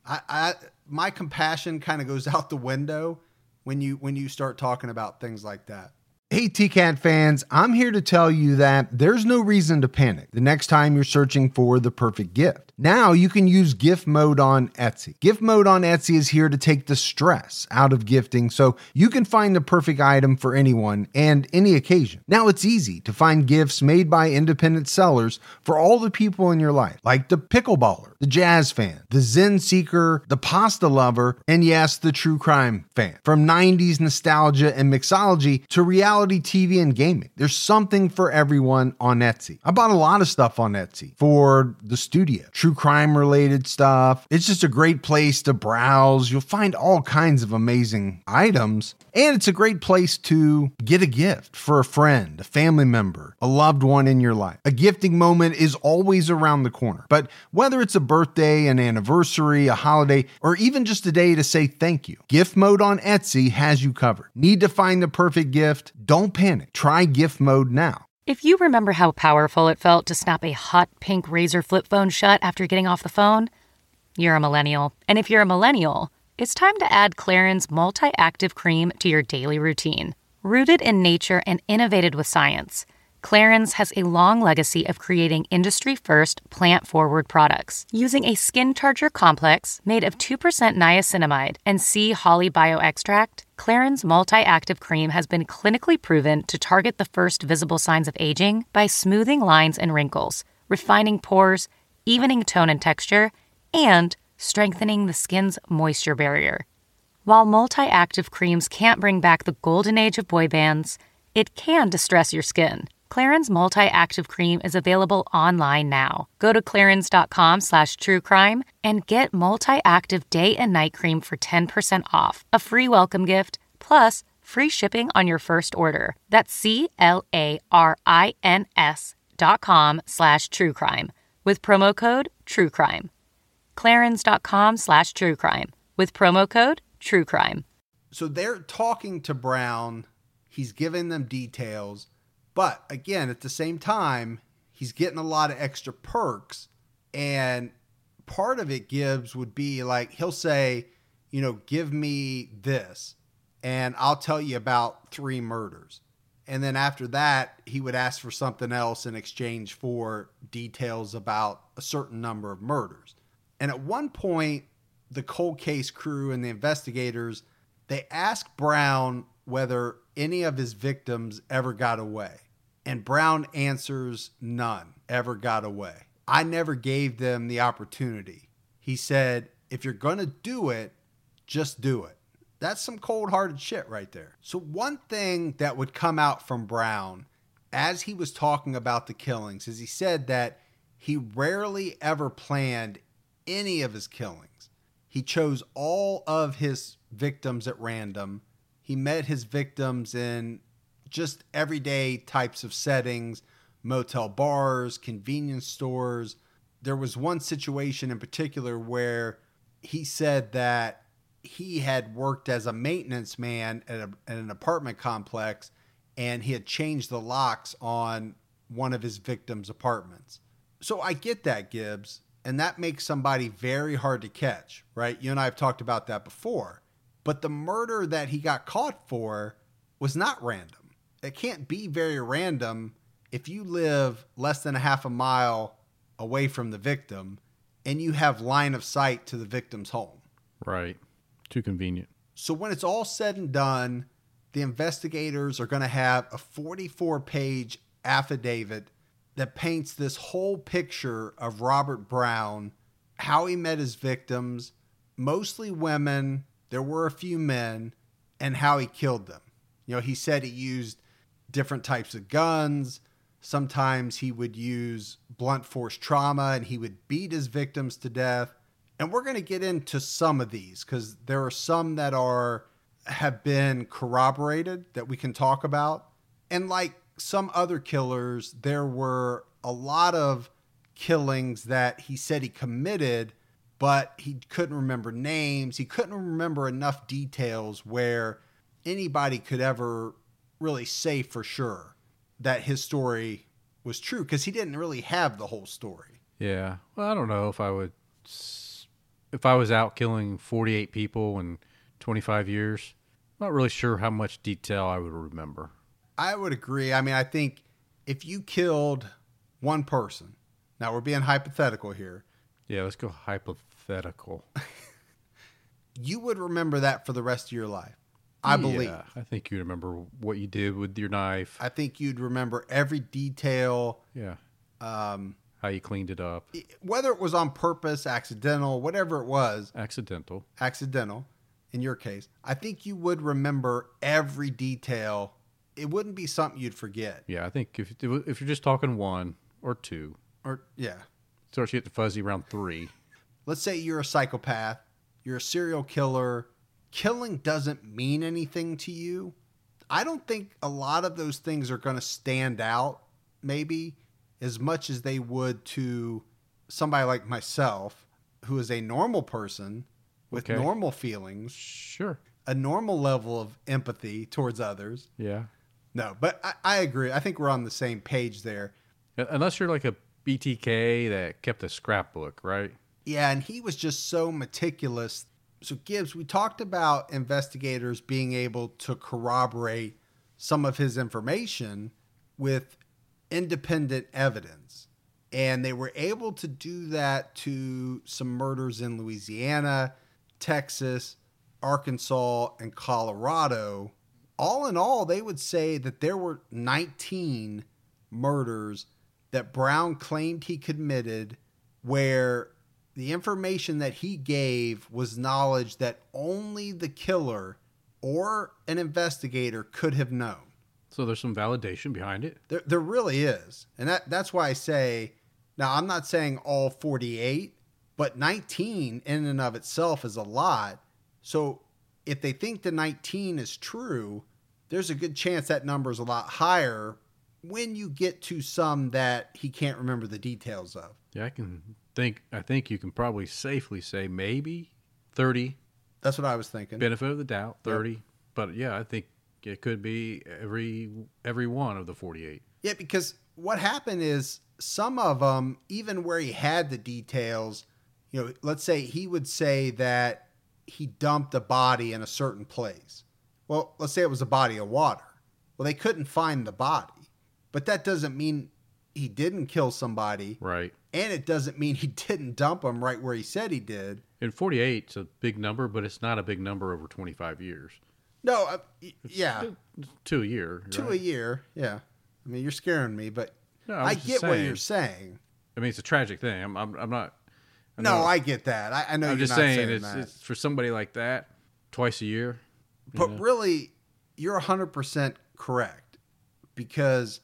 I, I my compassion kind of goes out the window when you when you start talking about things like that. Hey, TCAT fans, I'm here to tell you that there's no reason to panic the next time you're searching for the perfect gift. Now you can use gift mode on Etsy. Gift mode on Etsy is here to take the stress out of gifting so you can find the perfect item for anyone and any occasion. Now it's easy to find gifts made by independent sellers for all the people in your life, like the pickleballer, the jazz fan, the Zen seeker, the pasta lover, and yes, the true crime fan. From 90s nostalgia and mixology to reality TV and gaming, there's something for everyone on Etsy. I bought a lot of stuff on Etsy for the studio, true crime related stuff. It's just a great place to browse. You'll find all kinds of amazing items. And it's a great place to get a gift for a friend, a family member, a loved one in your life. A gifting moment is always around the corner. But whether it's a birthday, an anniversary, a holiday, or even just a day to say thank you, gift mode on Etsy has you covered. Need to find the perfect gift? Don't panic. Try gift mode now. If you remember how powerful it felt to snap a hot pink razor flip phone shut after getting off the phone, you're a millennial. And if you're a millennial, it's time to add Clarins Multi Active Cream to your daily routine. Rooted in nature and innovated with science, Clarins has a long legacy of creating industry first plant forward products. Using a skin charger complex made of 2% niacinamide and sea holly bioextract, Clarins Multi Active Cream has been clinically proven to target the first visible signs of aging by smoothing lines and wrinkles, refining pores, evening tone and texture, and strengthening the skin's moisture barrier. While multi active creams can't bring back the golden age of boy bands, it can distress your skin. Clarins Multi Active Cream is available online now. Go to clarins.com slash truecrime and get Multi Active Day and Night Cream for 10% off, a free welcome gift, plus free shipping on your first order. That's C L A R I N S dot com slash truecrime with promo code truecrime. Clarins.com slash truecrime with promo code truecrime. So they're talking to Brown. He's giving them details. But again, at the same time, he's getting a lot of extra perks. And part of it Gibbs would be like, he'll say, you know, give me this, and I'll tell you about three murders. And then after that, he would ask for something else in exchange for details about a certain number of murders. And at one point, the cold case crew and the investigators, they asked Brown whether any of his victims ever got away. And Brown answers none ever got away. I never gave them the opportunity. He said, if you're going to do it, just do it. That's some cold hearted shit right there. So, one thing that would come out from Brown as he was talking about the killings is he said that he rarely ever planned any of his killings. He chose all of his victims at random. He met his victims in just everyday types of settings motel bars, convenience stores. There was one situation in particular where he said that he had worked as a maintenance man at, a, at, an apartment complex and he had changed the locks on one of his victims' apartments. So I get that, Gibbs, and that makes somebody very hard to catch, right? You and I have talked about that before. But the murder that he got caught for was not random it can't be very random if you live less than a half a mile away from the victim and you have line of sight to the victim's home. Right. Too convenient. So when it's all said and done, the investigators are going to have a 44 page affidavit that paints this whole picture of Robert Brown, how he met his victims, mostly women, there were a few men, and how he killed them. You know, he said he used different types of guns. Sometimes he would use blunt force trauma and he would beat his victims to death. And we're going to get into some of these because there are some that are have been corroborated that we can talk about. And like some other killers, there were a lot of killings that he said he committed, but he couldn't remember names. He couldn't remember enough details where anybody could ever really say for sure that his story was true because he didn't really have the whole story. Yeah. Well, I don't know if I would, if I was out killing 48 people in 25 years, I'm not really sure how much detail I would remember. I would agree. I mean, I think if you killed one person, now we're being hypothetical here. Yeah, let's go hypothetical. you would remember that for the rest of your life. I believe. Yeah, I think you remember what you did with your knife. I think you'd remember every detail. Yeah. Um, How you cleaned it up. Whether it was on purpose, accidental, whatever it was. Accidental. Accidental, in your case. I think you would remember every detail. It wouldn't be something you'd forget. Yeah, I think if if you're just talking one or two, or yeah, starts getting fuzzy around three. Let's say you're a psychopath, you're a serial killer killing doesn't mean anything to you, I don't think a lot of those things are going to stand out, maybe as much as they would to somebody like myself, who is a normal person with okay. normal feelings. Sure. A normal level of empathy towards others. Yeah. No, but I, I agree. I think we're on the same page there. Unless you're like a BTK that kept a scrapbook, right? Yeah, and he was just so meticulous so, Gibbs, we talked about investigators being able to corroborate some of his information with independent evidence. And they were able to do that to some murders in Louisiana, Texas, Arkansas, and Colorado. All in all, they would say that there were 19 murders that Brown claimed he committed where the information that he gave was knowledge that only the killer or an investigator could have known. So there's some validation behind it. There, there really is. And that, that's why I say, now I'm not saying all 48, but 19 in and of itself is a lot. So if they think the 19 is true, there's a good chance that number is a lot higher when you get to some that he can't remember the details of. Yeah, I can think I think you can probably safely say maybe 30. That's what I was thinking. Benefit of the doubt, 30. Yep. But yeah, I think it could be every every one of the 48. Yeah, because what happened is some of them even where he had the details, you know, let's say he would say that he dumped a body in a certain place. Well, let's say it was a body of water. Well, they couldn't find the body. But that doesn't mean he didn't kill somebody. Right. And it doesn't mean he didn't dump him right where he said he did. And 48 is a big number, but it's not a big number over 25 years. No, uh, yeah, two a year. two right? a year. Yeah. I mean, you're scaring me, but No, I I, get what you're saying. I mean, it's a tragic thing. I'm, I'm, I'm not. I No, know- I get that. I, I know I'm you're just not saying, saying, it's, that. it's for somebody like that, twice a year. But really, you're 100% correct because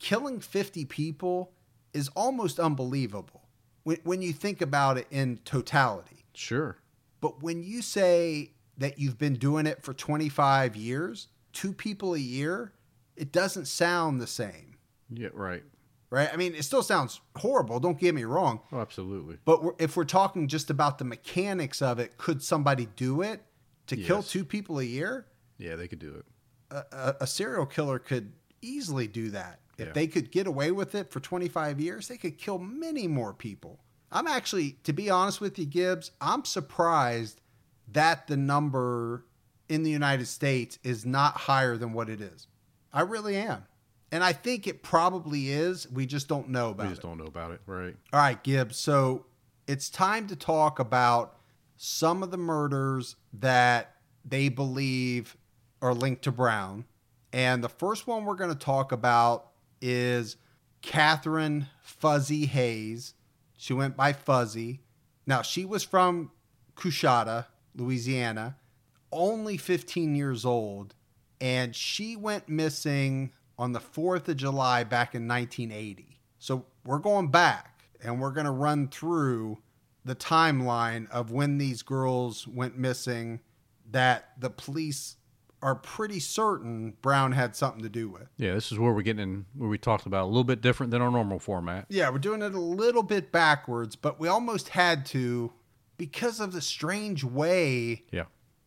killing 50 people is almost unbelievable when, when you think about it in totality. Sure. But when you say that you've been doing it for 25 years, two people a year, it doesn't sound the same, Yeah, right. right? I mean, it still sounds horrible, don't get me wrong. Oh, absolutely. But we're, if we're talking just about the mechanics of it, could somebody do it to kill two people a year? Yeah, they could do it. a, a, a serial killer could easily do that. If Yeah. they could get away with it for 25 years, they could kill many more people. I'm actually, to be honest with you, Gibbs, I'm surprised that the number in the United States is not higher than what it is. I really am. And I think it probably is. We just don't know about We just it. don't know about it. Right. All right, Gibbs. So it's time to talk about some of the murders that they believe are linked to Brown. And the first one we're going to talk about is Catherine Fuzzy Hayes. She went by Fuzzy. Now, she was from Coushatta, Louisiana, only 15 years old, and she went missing on the 4th of July back in 1980. So we're going back and we're going to run through the timeline of when these girls went missing that the police are pretty certain Brown had something to do with. Yeah, this is where we're getting in, where we talked about a little bit different than our normal format. Yeah, we're doing it a little bit backwards, but we almost had to because of the strange way Yeah.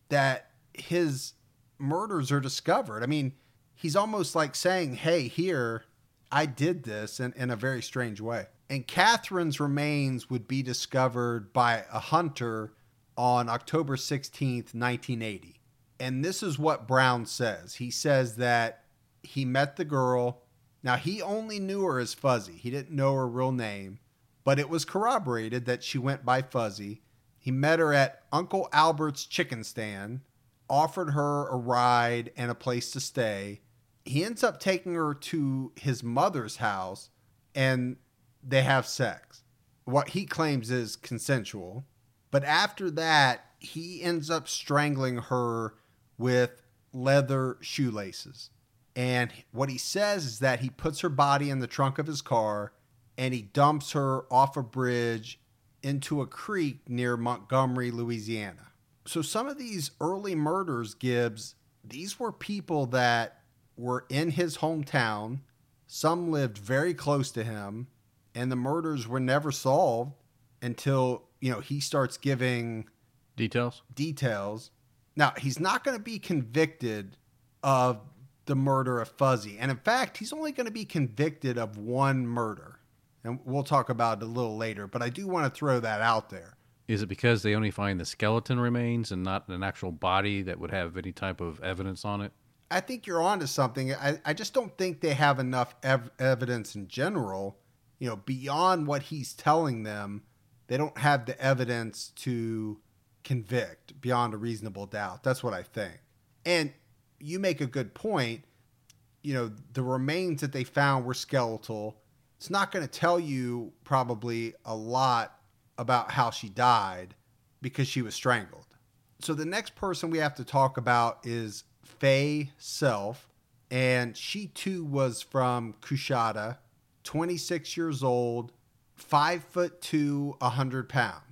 that his murders are discovered. I mean, he's almost like saying, Hey, here, I did this in, in a very strange way. And Catherine's remains would be discovered by a hunter on October 16th, 1980. And this is what Brown says. He says that he met the girl. Now, he only knew her as Fuzzy, he didn't know her real name, but it was corroborated that she went by Fuzzy. He met her at Uncle Albert's chicken stand, offered her a ride and a place to stay. He ends up taking her to his mother's house and they have sex. What he claims is consensual. But after that, he ends up strangling her with leather shoelaces. And what he says is that he puts her body in the trunk of his car and he dumps her off a bridge into a creek near Montgomery, Louisiana. So some of these early murders, Gibbs, these were people that were in his hometown. Some lived very close to him, and the murders were never solved until, you know, he starts giving Details? details. Now, he's not going to be convicted of the murder of Fuzzy. And in fact, he's only going to be convicted of one murder. And we'll talk about it a little later, but I do want to throw that out there. Is it because they only find the skeleton remains and not an actual body that would have any type of evidence on it? I think you're onto something. I, I just don't think they have enough ev- evidence in general, you know, beyond what he's telling them. They don't have the evidence to convict beyond a reasonable doubt. That's what I think. And you make a good point. You know, the remains that they found were skeletal. It's not going to tell you probably a lot about how she died because she was strangled. So the next person we have to talk about is Faye Self, and she too was from Coushatta, 26 years old, five foot two, 100 pounds.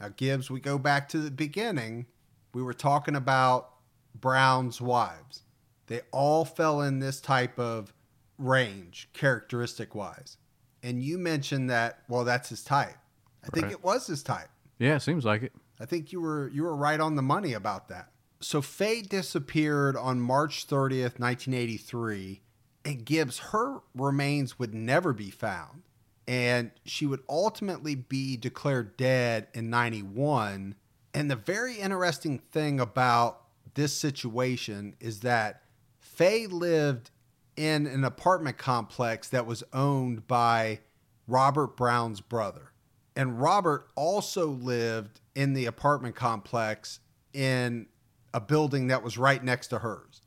Now, Gibbs, we go back to the beginning. We were talking about Brown's wives. They all fell in this type of range, characteristic wise. And you mentioned that, well, that's his type. I think Right. it was his type. Yeah, it seems like it. I think you were you were right on the money about that. So Faye disappeared on March 30th, 1983, and Gibbs her remains would never be found. And she would ultimately be declared dead in 91. And the very interesting thing about this situation is that Faye lived in an apartment complex that was owned by Robert Brown's brother. And Robert also lived in the apartment complex in a building that was right next to hers.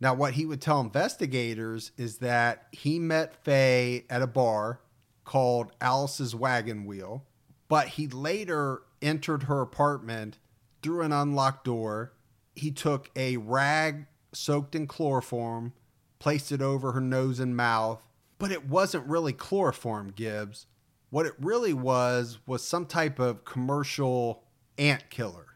Now, what he would tell investigators is that he met Faye at a bar called Alice's Wagon Wheel, but he later entered her apartment through an unlocked door. He took a rag soaked in chloroform, placed it over her nose and mouth, but it wasn't really chloroform, Gibbs. What it really was was some type of commercial ant killer.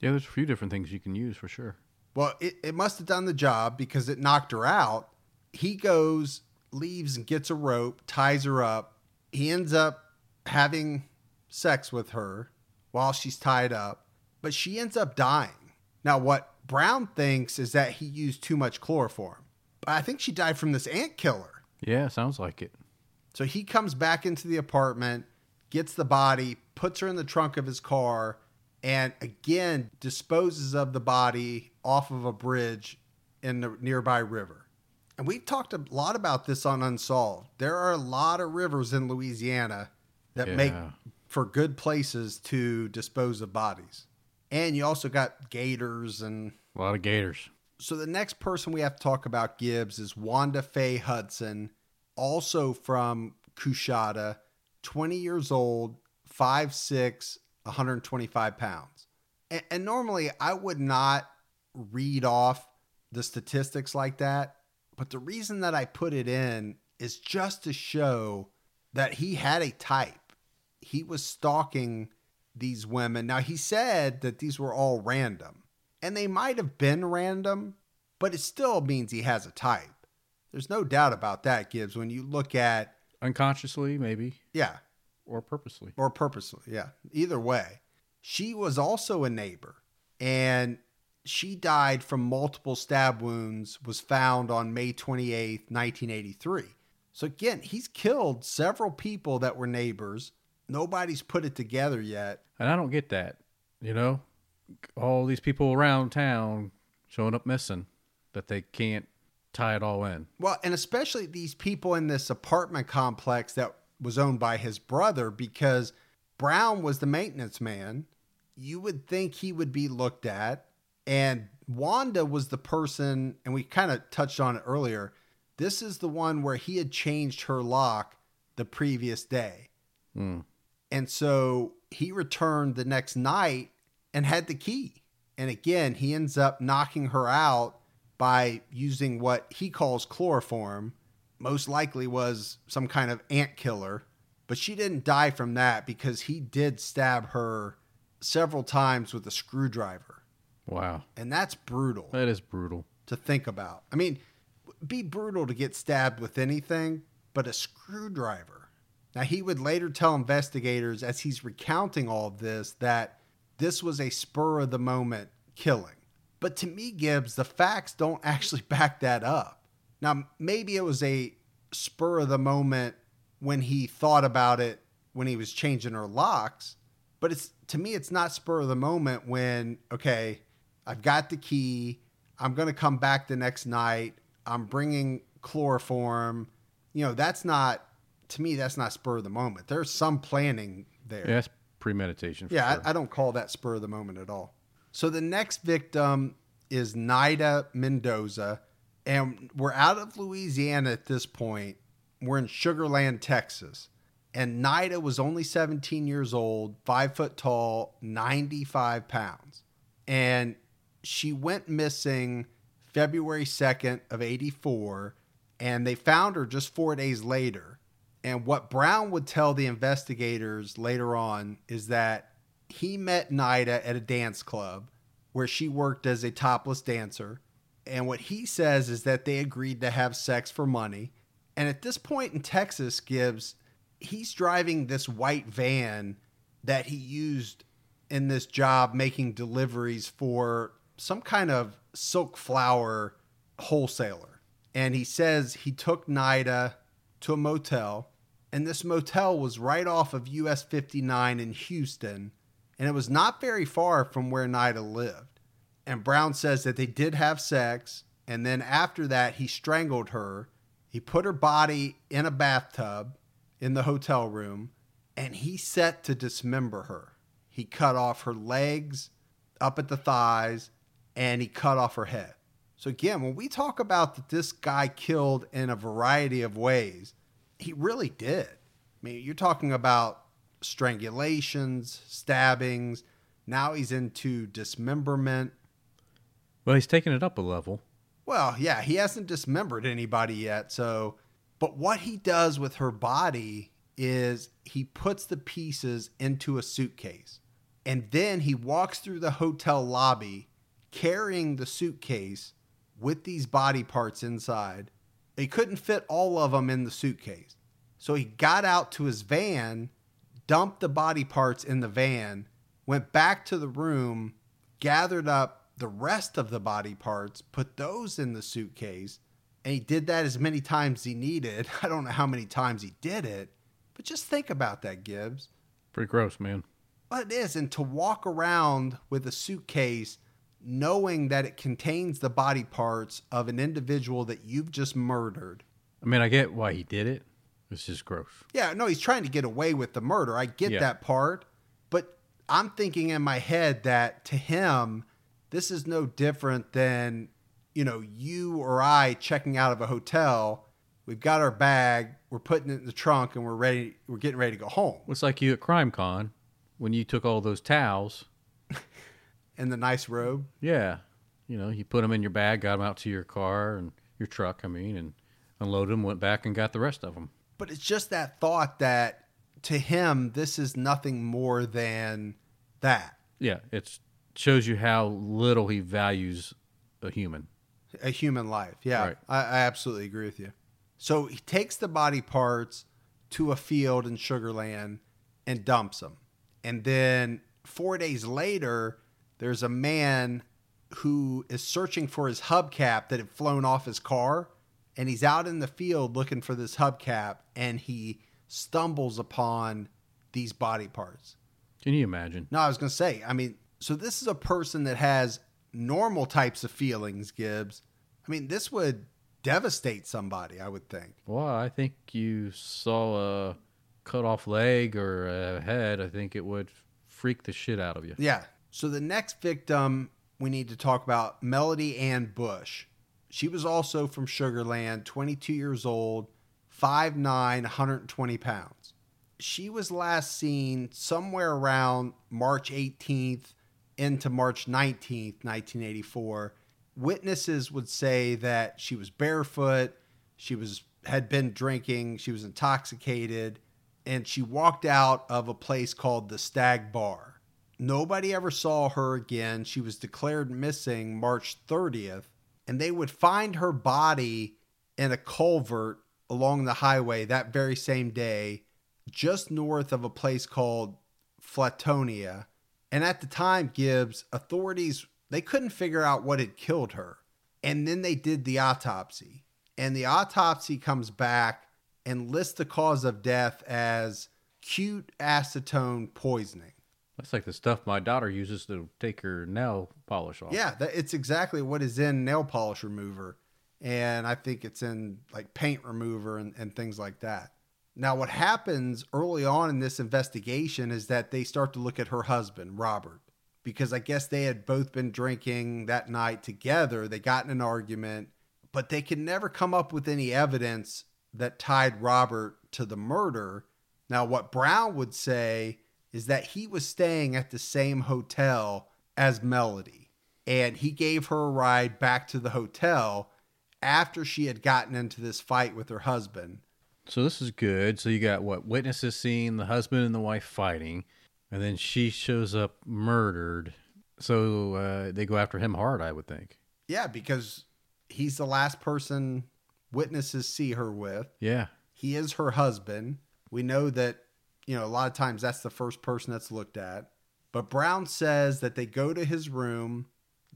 Yeah, there's a few different things you can use for sure. Well, it, it must have done the job because it knocked her out. He goes, leaves, and gets a rope, ties her up. He ends up having sex with her while she's tied up, but she ends up dying. Now, what Brown thinks is that he used too much chloroform. But I think she died from this ant killer. Yeah, sounds like it. So he comes back into the apartment, gets the body, puts her in the trunk of his car, and again disposes of the body off of a bridge in the nearby river. And we've talked a lot about this on Unsolved. There are a lot of rivers in Louisiana that Yeah. make for good places to dispose of bodies. And you also got gators and A lot of gators. so the next person we have to talk about Gibbs is Wanda Faye Hudson, also from Coushatta, 20 years old, 5'6, 125 pounds. And, and normally I would not read off the statistics like that, but the reason that I put it in is just to show that he had a type. He was stalking these women. Now, he said that these were all random, and they might have been random, but it still means he has a type. There's no doubt about that, Gibbs, when you look at, Unconsciously, maybe, yeah, or purposely. or purposely, yeah, either way. She was also a neighbor, and she died from multiple stab wounds, was found on May 28th, 1983. So again, he's killed several people that were neighbors. Nobody's put it together yet. And I don't get that. You know, all these people around town showing up missing that they can't tie it all in. Well, and especially these people in this apartment complex that was owned by his brother because Brown was the maintenance man. You would think he would be looked at. And Wanda was the person, and we kind of touched on it earlier. This is the one where he had changed her lock the previous day. Hmm. And so he returned the next night and had the key. And again, he ends up knocking her out by using what he calls chloroform. Most likely was some kind of ant killer, but she didn't die from that because he did stab her several times with a screwdriver. Wow. And that's brutal That is brutal. to think about. I mean, be brutal to get stabbed with anything, but a screwdriver. Now, he would later tell investigators as he's recounting all of this that this was a spur of the moment killing. But to me, Gibbs, the facts don't actually back that up. Now, maybe it was a spur of the moment when he thought about it when he was changing her locks, but it's to me, it's not spur of the moment when, okay, I've got the key. I'm going to come back the next night. I'm bringing chloroform. You know, that's not, to me, that's not spur of the moment. There's some planning there. Yeah, that's premeditation. For Yeah, sure. I, I don't call that spur of the moment at all. So the next victim is Nida Mendoza, and we're out of Louisiana at this point. We're in Sugar Land, Texas. And Nida was only 17 years old, five foot tall, 95 pounds. And she went missing February 2nd of 84, and they found her just four days later. And what Brown would tell the investigators later on is that he met Nida at a dance club where she worked as a topless dancer. And what he says is that they agreed to have sex for money. And at this point in Texas, Gibbs, he's driving this white van that he used in this job making deliveries for some kind of silk flower wholesaler. And he says he took Nida to a motel, and this motel was right off of US 59 in Houston, and it was not very far from where Nida lived. And Brown says that they did have sex, and then after that, he strangled her He put her body in a bathtub in the hotel room and he set to dismember her. He cut off her legs up at the thighs and he cut off her head. So, again, when we talk about that this guy killed in a variety of ways, he really did. I mean, you're talking about strangulations, stabbings. Now he's into dismemberment. Well, he's taking it up a level. Well, yeah, he hasn't dismembered anybody yet. So, but what he does with her body is he puts the pieces into a suitcase and then he walks through the hotel lobby carrying the suitcase with these body parts inside. He couldn't fit all of them in the suitcase. So he got out to his van, dumped the body parts in the van, went back to the room, gathered up the rest of the body parts, put those in the suitcase, and he did that as many times as he needed. I don't know how many times he did it, but just think about that, Gibbs. Pretty gross, man. Well, it is. And to walk around with a suitcase knowing that it contains the body parts of an individual that you've just murdered. I mean, I get why he did it. It's just gross. Yeah, no, he's trying to get away with the murder. I get Yeah. that part. But I'm thinking in my head that to him, this is no different than, you know, you or I checking out of a hotel. We've got our bag, we're putting it in the trunk, and we're ready. We're getting ready to go home. It's like you at CrimeCon when you took all those towels. In the nice robe. Yeah. You know, you put them in your bag, got them out to your car and your truck, I mean, and unloaded them, went back and got the rest of them. But it's just that thought that to him, this is nothing more than that Yeah, it shows you how little he values a human. a human life. Yeah, Right. I, I absolutely agree with you. So he takes the body parts to a field in Sugar Land and dumps them. And then four days later, there's a man who is searching for his hubcap that had flown off his car. And he's out in the field looking for this hubcap and he stumbles upon these body parts. Can you imagine? No, I was going to say, I mean, so this is a person that has normal types of feelings, Gibbs. I mean, this would devastate somebody, I would think. Well, I think you saw a cut off leg or a head. I think it would freak the shit out of you. Yeah. So the next victim we need to talk about Melody Ann Bush. She was also from Sugar Land, 22 years old, 5'9, 120 pounds. She was last seen somewhere around March 18th into March 19th, 1984. Witnesses would say that she was barefoot, she was had been drinking, she was intoxicated, and she walked out of a place called the Stag Bar. Nobody ever saw her again. She was declared missing March 30th, and they would find her body in a culvert along the highway that very same day, just north of a place called Flatonia. And at the time, Gibbs, authorities they couldn't figure out what had killed her. And then they did the autopsy. And the autopsy comes back and lists the cause of death as acute acetone poisoning. That's like the stuff my daughter uses to take her nail polish off. Yeah, that, it's exactly what is in nail polish remover. And I think it's in like paint remover and, and things like that. Now, what happens early on in this investigation is that they start to look at her husband, Robert, because I guess they had both been drinking that night together. They got in an argument, but they could never come up with any evidence that tied Robert to the murder. Now, what Brown would say is that he was staying at the same hotel as Melody, and he gave her a ride back to the hotel after she had gotten into this fight with her husband. So this is good. So you got what witnesses seeing the husband and the wife fighting, and then she shows up murdered. So uh, they go after him hard, I would think. Yeah, because he's the last person witnesses see her with. Yeah. He is her husband. We know that, you know, a lot of times that's the first person that's looked at. But Brown says that they go to his room,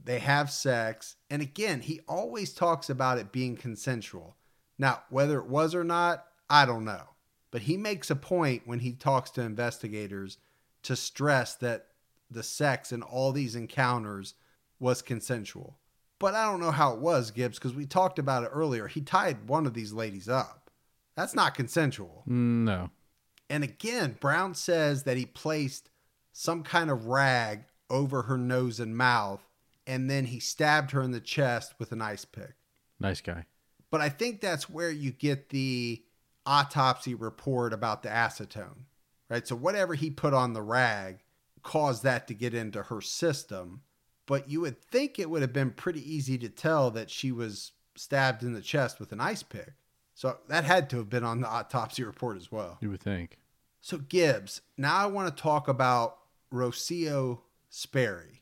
they have sex, and again, he always talks about it being consensual. Now, whether it was or not, I don't know. But he makes a point when he talks to investigators to stress that the sex in all these encounters was consensual. But I don't know how it was, Gibbs, because we talked about it earlier. He tied one of these ladies up. That's not consensual. Mm, no. And again, Brown says that he placed some kind of rag over her nose and mouth, and then he stabbed her in the chest with an ice pick. Nice guy. But I think that's where you get the autopsy report about the acetone, right? So whatever he put on the rag caused that to get into her system. But you would think it would have been pretty easy to tell that she was stabbed in the chest with an ice pick. So that had to have been on the autopsy report as well. You would think. So Gibbs, now I want to talk about Rocio Sperry.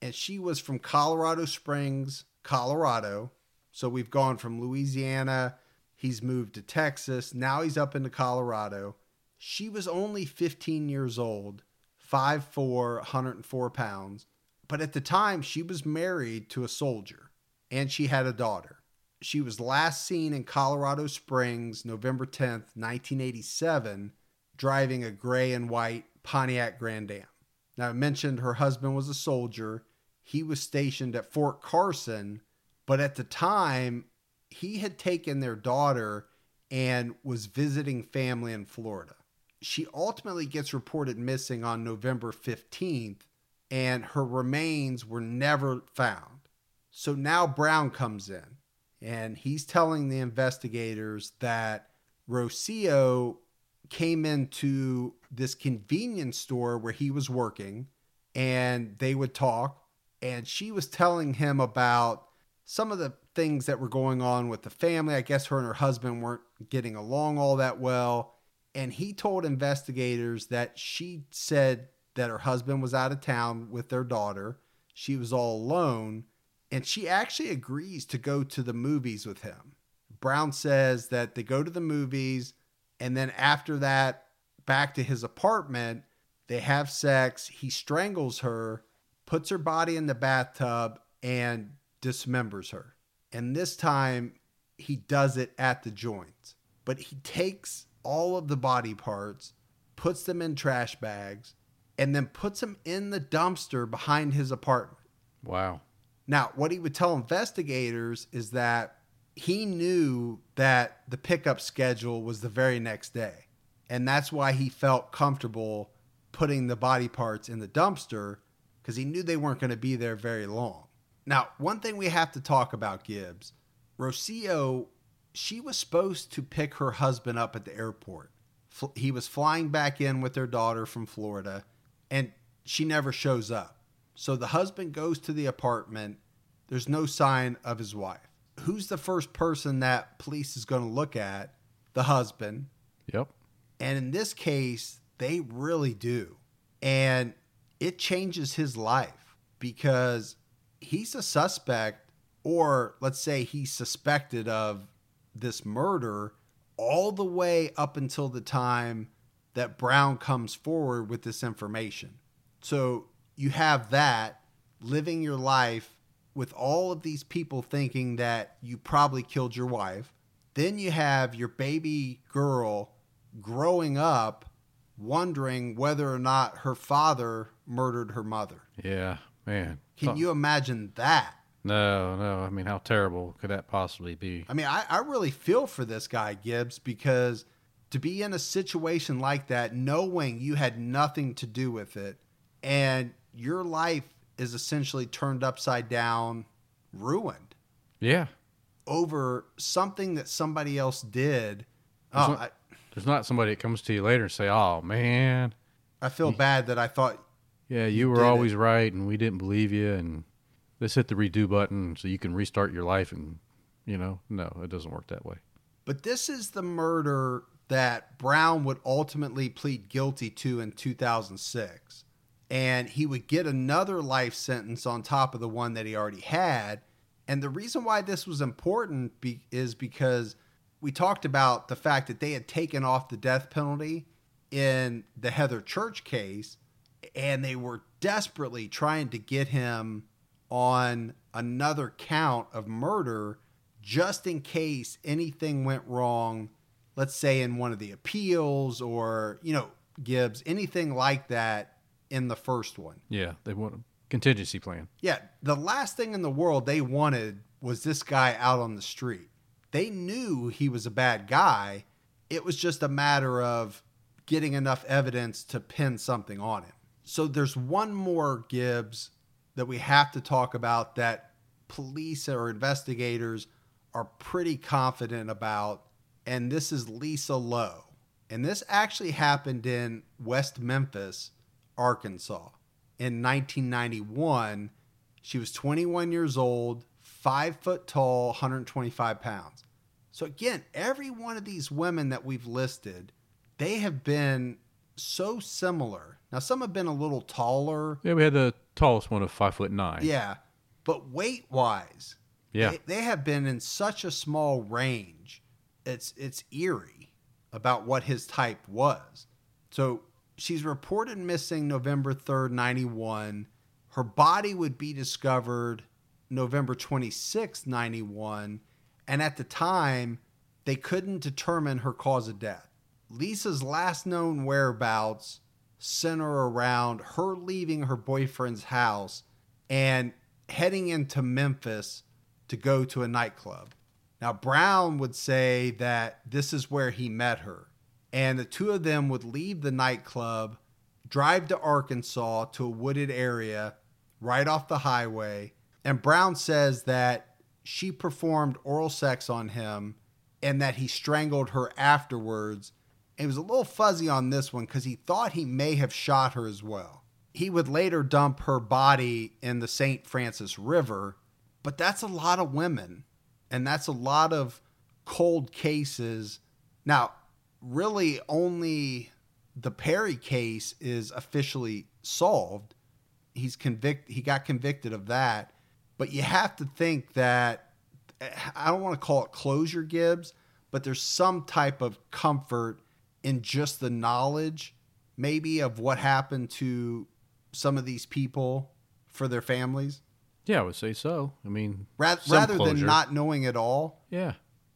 And she was from Colorado Springs, Colorado. So we've gone from Louisiana, he's moved to Texas, now he's up into Colorado. She was only 15 years old, 5'4, 104 pounds. But at the time, she was married to a soldier and she had a daughter. She was last seen in Colorado Springs November 10th, 1987, driving a gray and white Pontiac Grand Am. Now, I mentioned her husband was a soldier. He was stationed at Fort Carson, but at the time, he had taken their daughter and was visiting family in Florida. She ultimately gets reported missing on November 15th, and her remains were never found. So now Brown comes in, and he's telling the investigators that Rocio came into this convenience store where he was working and they would talk. And she was telling him about some of the things that were going on with the family. I guess her and her husband weren't getting along all that well. And he told investigators that she said that her husband was out of town with their daughter. She was all alone and she actually agrees to go to the movies with him brown says that they go to the movies and then after that, back to his apartment, they have sex. He strangles her, puts her body in the bathtub, and dismembers her. And this time, he does it at the joints. But he takes all of the body parts, puts them in trash bags, and then puts them in the dumpster behind his apartment. Wow. Now, what he would tell investigators is that he knew that the pickup schedule was the very next day. And that's why he felt comfortable putting the body parts in the dumpster because he knew they weren't going to be there very long. Now, one thing we have to talk about Gibbs Rocio, she was supposed to pick her husband up at the airport. He was flying back in with their daughter from Florida, and she never shows up. So the husband goes to the apartment. There's no sign of his wife. Who's the first person that police is going to look at? The husband. Yep. And in this case, they really do. And it changes his life because he's a suspect, or let's say he's suspected of this murder all the way up until the time that Brown comes forward with this information. So you have that living your life with all of these people thinking that you probably killed your wife. Then you have your baby girl growing up wondering whether or not her father murdered her mother. Yeah, man. Can you imagine that? No, no. I mean, how terrible could that possibly be? I mean, I, I really feel for this guy, Gibbs, because to be in a situation like that, knowing you had nothing to do with it, and your life is essentially turned upside down, ruined Yeah. over something that somebody else did. Oh, Isn't- I, There's not somebody that comes to you later and say, "Oh man, I feel bad that I thought yeah, you were did it." always right, and we didn't believe you, and let's hit the redo button so you can restart your life." And you know, no, it doesn't work that way. But this is the murder that Brown would ultimately plead guilty to in 2006. And he would get another life sentence on top of the one that he already had. And the reason why this was important be- is because we talked about the fact that they had taken off the death penalty in the Heather Church case, and they were desperately trying to get him on another count of murder just in case anything went wrong, let's say in one of the appeals or, you know, Gibbs, anything like that in the first one. Yeah, they want a contingency plan. Yeah, the last thing in the world they wanted was this guy out on the street. They knew he was a bad guy. It was just a matter of getting enough evidence to pin something on him. So there's one more Gibbs that we have to talk about that police or investigators are pretty confident about, and this is Lisa Lowe. And this actually happened in West Memphis, Arkansas in 1991. She was 21 years old, five foot tall, 125 pounds. So, again, every one of these women that we've listed, they have been so similar. Now, some have been a little taller. Yeah, we had the tallest one of five foot nine. Yeah. But weight wise, Yeah. they, they have been in such a small range. It's it's eerie about what his type was. So she's reported missing November 3rd, 91. Her body would be discovered November 26th, 91. And at the time, they couldn't determine her cause of death. Lisa's last known whereabouts center around her leaving her boyfriend's house and heading into Memphis to go to a nightclub. Now, Brown would say that this is where he met her, and the two of them would leave the nightclub, drive to Arkansas to a wooded area right off the highway. And Brown says that she performed oral sex on him and that he strangled her afterwards. It was a little fuzzy on this one because he thought he may have shot her as well. He would later dump her body in the St. Francis River, but that's a lot of women and that's a lot of cold cases. Now, really, only the Perry case is officially solved. He's convict. He got convicted of that, but you have to think that I don't want to call it closure, Gibbs, but there's some type of comfort in just the knowledge, maybe, of what happened to some of these people for their families, Yeah, I would say so. I mean, rather, rather than not knowing at all. Yeah,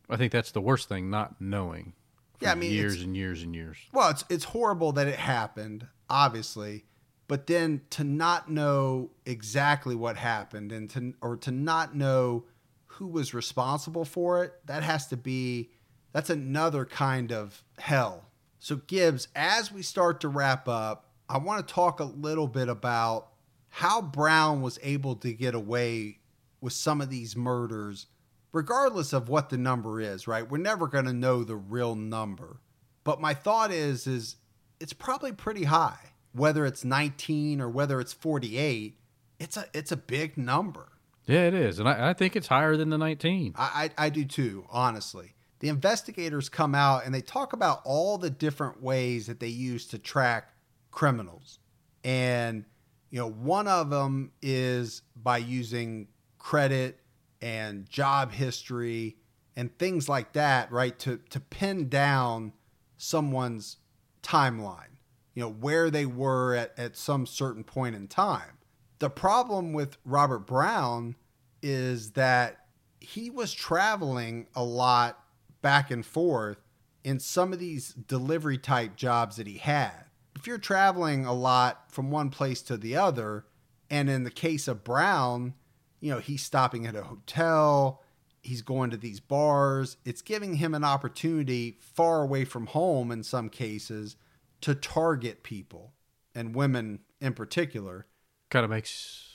I think that's the worst thing, not knowing. Yeah, I mean, years and years and years. Well, it's it's horrible that it happened, obviously, but then to not know exactly what happened and to or to not know who was responsible for it, that has to be that's another kind of hell. So Gibbs, as we start to wrap up, I want to talk a little bit about how Brown was able to get away with some of these murders regardless of what the number is, right? We're never going to know the real number. But my thought is is it's probably pretty high. Whether it's 19 or whether it's 48, it's a it's a big number. Yeah, it is, and I, I think it's higher than the 19. I, I I do too, honestly. The investigators come out and they talk about all the different ways that they use to track criminals. And you know, one of them is by using credit and job history and things like that, right? To to pin down someone's timeline, you know, where they were at, at some certain point in time. The problem with Robert Brown is that he was traveling a lot back and forth in some of these delivery type jobs that he had. If you're traveling a lot from one place to the other, and in the case of Brown, you know, he's stopping at a hotel, he's going to these bars, it's giving him an opportunity far away from home in some cases to target people and women in particular. Kind of makes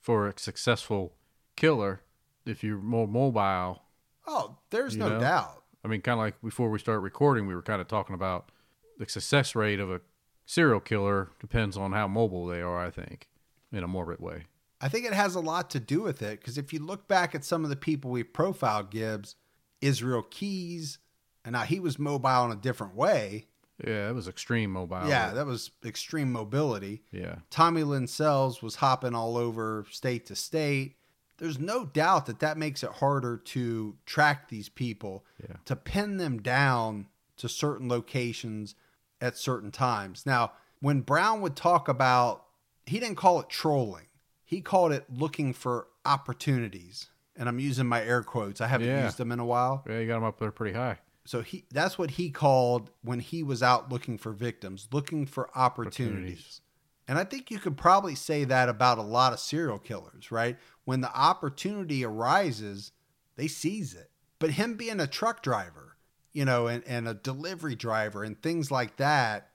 for a successful killer if you're more mobile. Oh, there's no know? doubt. I mean, kind of like before we start recording, we were kind of talking about the success rate of a serial killer depends on how mobile they are. I think, in a morbid way. I think it has a lot to do with it because if you look back at some of the people we've profiled, Gibbs, Israel Keyes, and now he was mobile in a different way. Yeah, it was extreme mobile. yeah, that was extreme mobility. yeah. Tommy Lynn Sells was hopping all over state to state. There's no doubt that that makes it harder to track these people, Yeah. to pin them down to certain locations at certain times. Now, when Brown would talk about, he didn't call it trolling, he called it looking for opportunities. And I'm using my air quotes. I haven't Yeah. used them in a while. Yeah, you got them up there pretty high. So he that's what he called when he was out looking for victims, looking for opportunities. Opportunities. And I think you could probably say that about a lot of serial killers, right? When the opportunity arises, they seize it. But him being a truck driver, you know, and, and a delivery driver and things like that,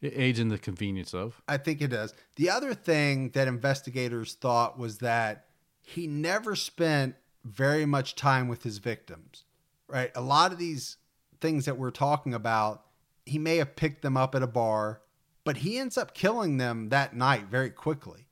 It aids in the convenience of. I think it does. The other thing that investigators thought was that he never spent very much time with his victims, right? A lot of these things that we're talking about, he may have picked them up at a bar, but he ends up killing them that night very quickly.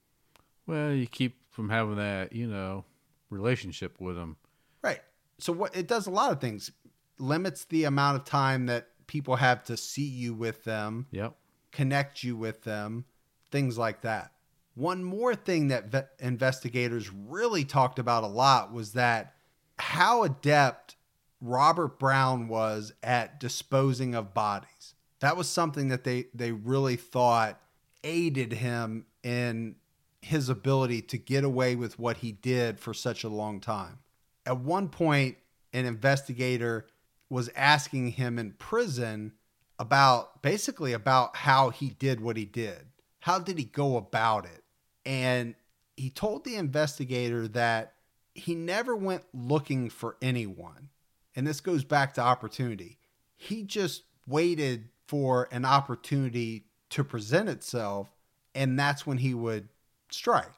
Well, you keep from having that, you know, relationship with them. Right. So what it does a lot of things. Limits the amount of time that people have to see you with them. Yep. Connect you with them, things like that. One more thing that ve- investigators really talked about a lot was that how adept Robert Brown was at disposing of bodies. That was something that they, they really thought aided him in his ability to get away with what he did for such a long time. At one point, an investigator was asking him in prison about basically about how he did what he did. How did he go about it? And he told the investigator that he never went looking for anyone. And this goes back to opportunity. He just waited for an opportunity to present itself, and that's when he would strike.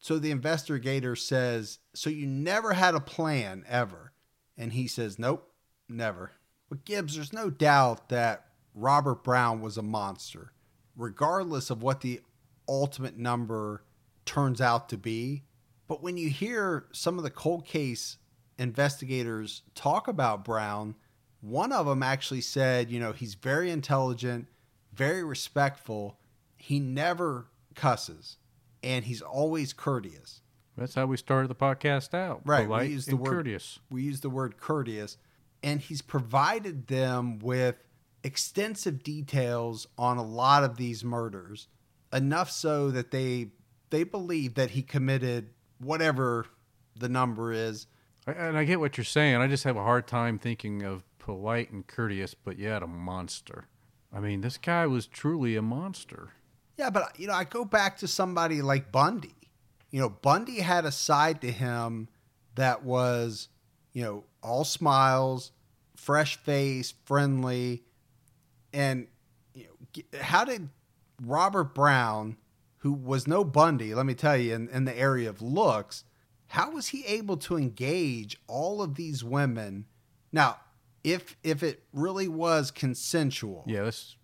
So the investigator says, So you never had a plan ever? And he says, Nope, never. But Gibbs, there's no doubt that Robert Brown was a monster, regardless of what the ultimate number turns out to be. But when you hear some of the cold case investigators talk about Brown, one of them actually said, you know, he's very intelligent, very respectful. He never cusses, and he's always courteous. That's how we started the podcast out. Right. Polite we use the word courteous. We use the word courteous, and he's provided them with extensive details on a lot of these murders, enough so that they they believe that he committed whatever the number is. And I get what you're saying. I just have a hard time thinking of polite and courteous, but yet a monster. I mean, this guy was truly a monster. Yeah, but you know, I go back to somebody like Bundy. You know, Bundy had a side to him that was, you know, all smiles, fresh face, friendly, and you know, how did Robert Brown, who was no Bundy, let me tell you, in, in the area of looks, how was he able to engage all of these women? Now, if if it really was consensual, Yeah, that's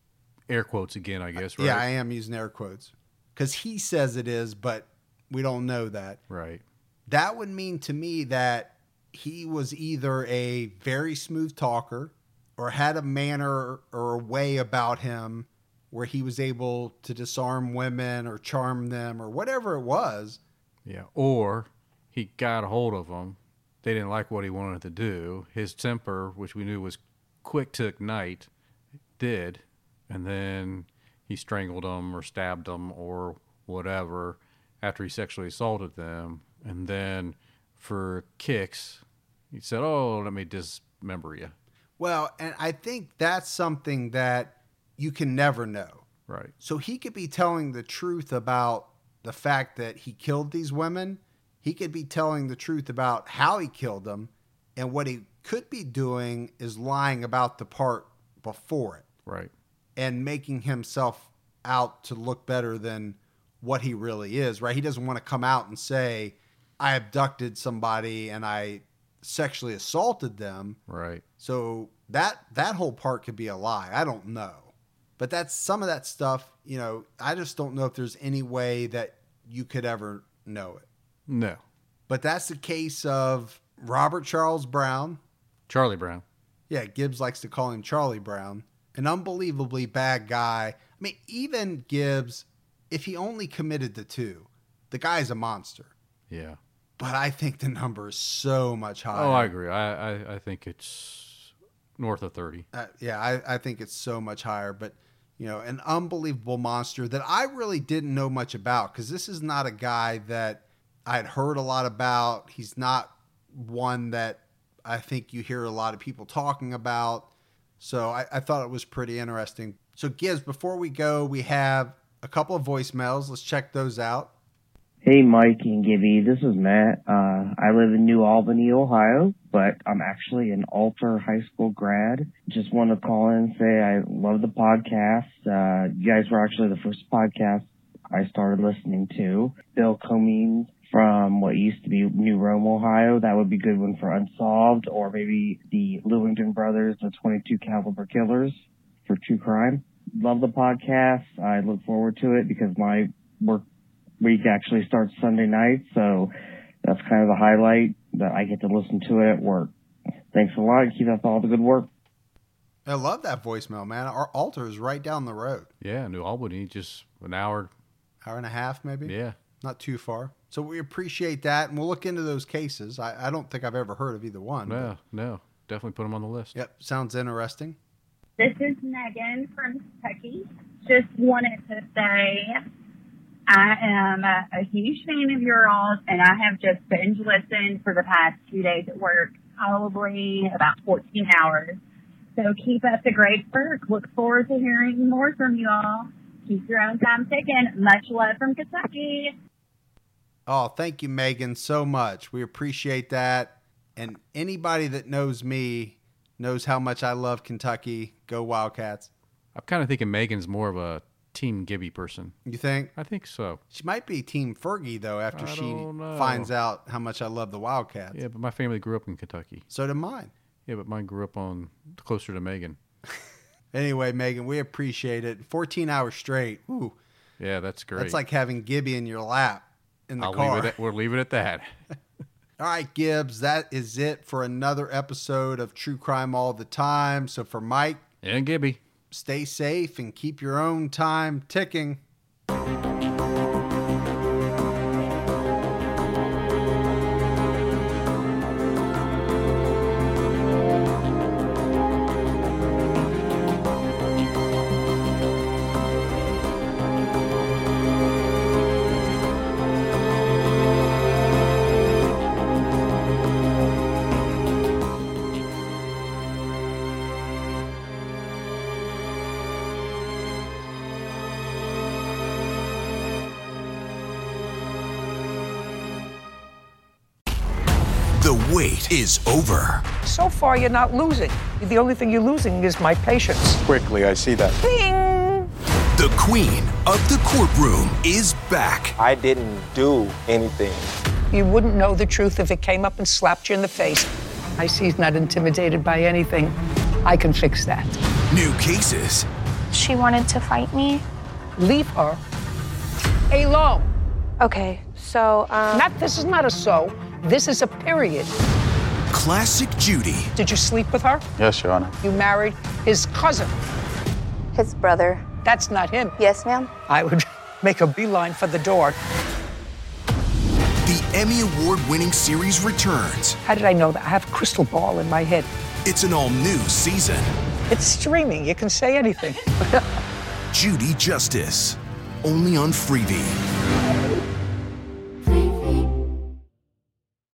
air quotes again, I guess, right? yeah, I am using air quotes because he says it is, but we don't know that. right. That would mean to me that he was either a very smooth talker or had a manner or a way about him where he was able to disarm women or charm them or whatever it was. Yeah. Or he got a hold of them. They didn't like what he wanted to do. His temper, which we knew was quick to ignite, did. And then he strangled them or stabbed them or whatever after he sexually assaulted them. And then for kicks, he said, Oh, let me dismember you. Well, and I think that's something that you can never know. Right. So he could be telling the truth about the fact that he killed these women. He could be telling the truth about how he killed them. And what he could be doing is lying about the part before it Right. and making himself out to look better than what he really is, right? He doesn't want to come out and say, I abducted somebody and I sexually assaulted them. Right. So that that whole part could be a lie. I don't know. But that's some of that stuff, you know, I just don't know if there's any way that you could ever know it. No. But that's the case of Robert Charles Brown. Charlie Brown. Yeah, Gibbs likes to call him Charlie Brown. An unbelievably bad guy. I mean, even Gibbs, if he only committed the two, the guy's a monster. Yeah. But I think the number is so much higher. Oh, I agree. I, I, I think it's north of 30. Uh, yeah, I, I think it's so much higher. But, you know, an unbelievable monster that I really didn't know much about because this is not a guy that I had heard a lot about. He's not one that I think you hear a lot of people talking about. So I, I thought it was pretty interesting. So, Gibbs, before we go, we have a couple of voicemails. Let's check those out. Hey, Mike and Gibby. This is Matt. Uh, I live in New Albany, Ohio, but I'm actually an Alter High School grad. Just want to call in and say I love the podcast. Uh, you guys were actually the first podcast I started listening to. Bill Comines from what used to be New Rome, Ohio. That would be a good one for Unsolved, or maybe the Lewingdon Brothers, the 22 Caliber Killers for true crime. Love the podcast. I look forward to it because my work week actually starts Sunday night, so that's kind of the highlight that I get to listen to it at work. Thanks a lot. Keep up all the good work. I love that voicemail, man. Our altar is right down the road. Yeah, New Albany, just an hour. Hour and a half, maybe? Yeah. Not too far. So we appreciate that, and we'll look into those cases. I, I don't think I've ever heard of either one. but- No, no. Definitely put them on the list. Yep, sounds interesting. This is Megan from Kentucky. Just wanted to say I am a, a huge fan of your alls, and I have just binge listened for the past two days at work, probably about 14 hours. So keep up the great work. Look forward to hearing more from you all. Keep your own time ticking. Much love from Kentucky. Oh, thank you, Megan, so much. We appreciate that. And anybody that knows me knows how much I love Kentucky. Go Wildcats. I'm kind of thinking Megan's more of a Team Gibby person. You think? I think so. She might be Team Fergie, though, after I she finds out how much I love the Wildcats. Yeah, but my family grew up in Kentucky. So did mine. Yeah, but mine grew up on closer to Megan. Anyway, Megan, we appreciate it. 14 hours straight. Ooh, Yeah, that's great. that's like having Gibby in your lap in the I'll car. leave it. At, we'll leave it at that. All right, Gibbs, that is it for another episode of True Crime All the Time. So for Mike, and Gibby. Stay safe and keep your own time ticking. The wait is over. So far, you're not losing. The only thing you're losing is my patience. Quickly, I see that. Bing! The queen of the courtroom is back. I didn't do anything. You wouldn't know the truth if it came up and slapped you in the face. I see he's not intimidated by anything. I can fix that. New cases, She wanted to fight me. Leave her alone. Okay, so, um, Not this is not a so. This is a period. Classic Judy, Did you sleep with her? Yes, Your Honor. You married his cousin. his brother. That's not him. Yes, ma'am? I would make a beeline for the door. the Emmy Award winning series returns. How did I know that? I have a crystal ball in my head. It's an all new season. It's streaming. You can say anything. Judy Justice, only on Freevee.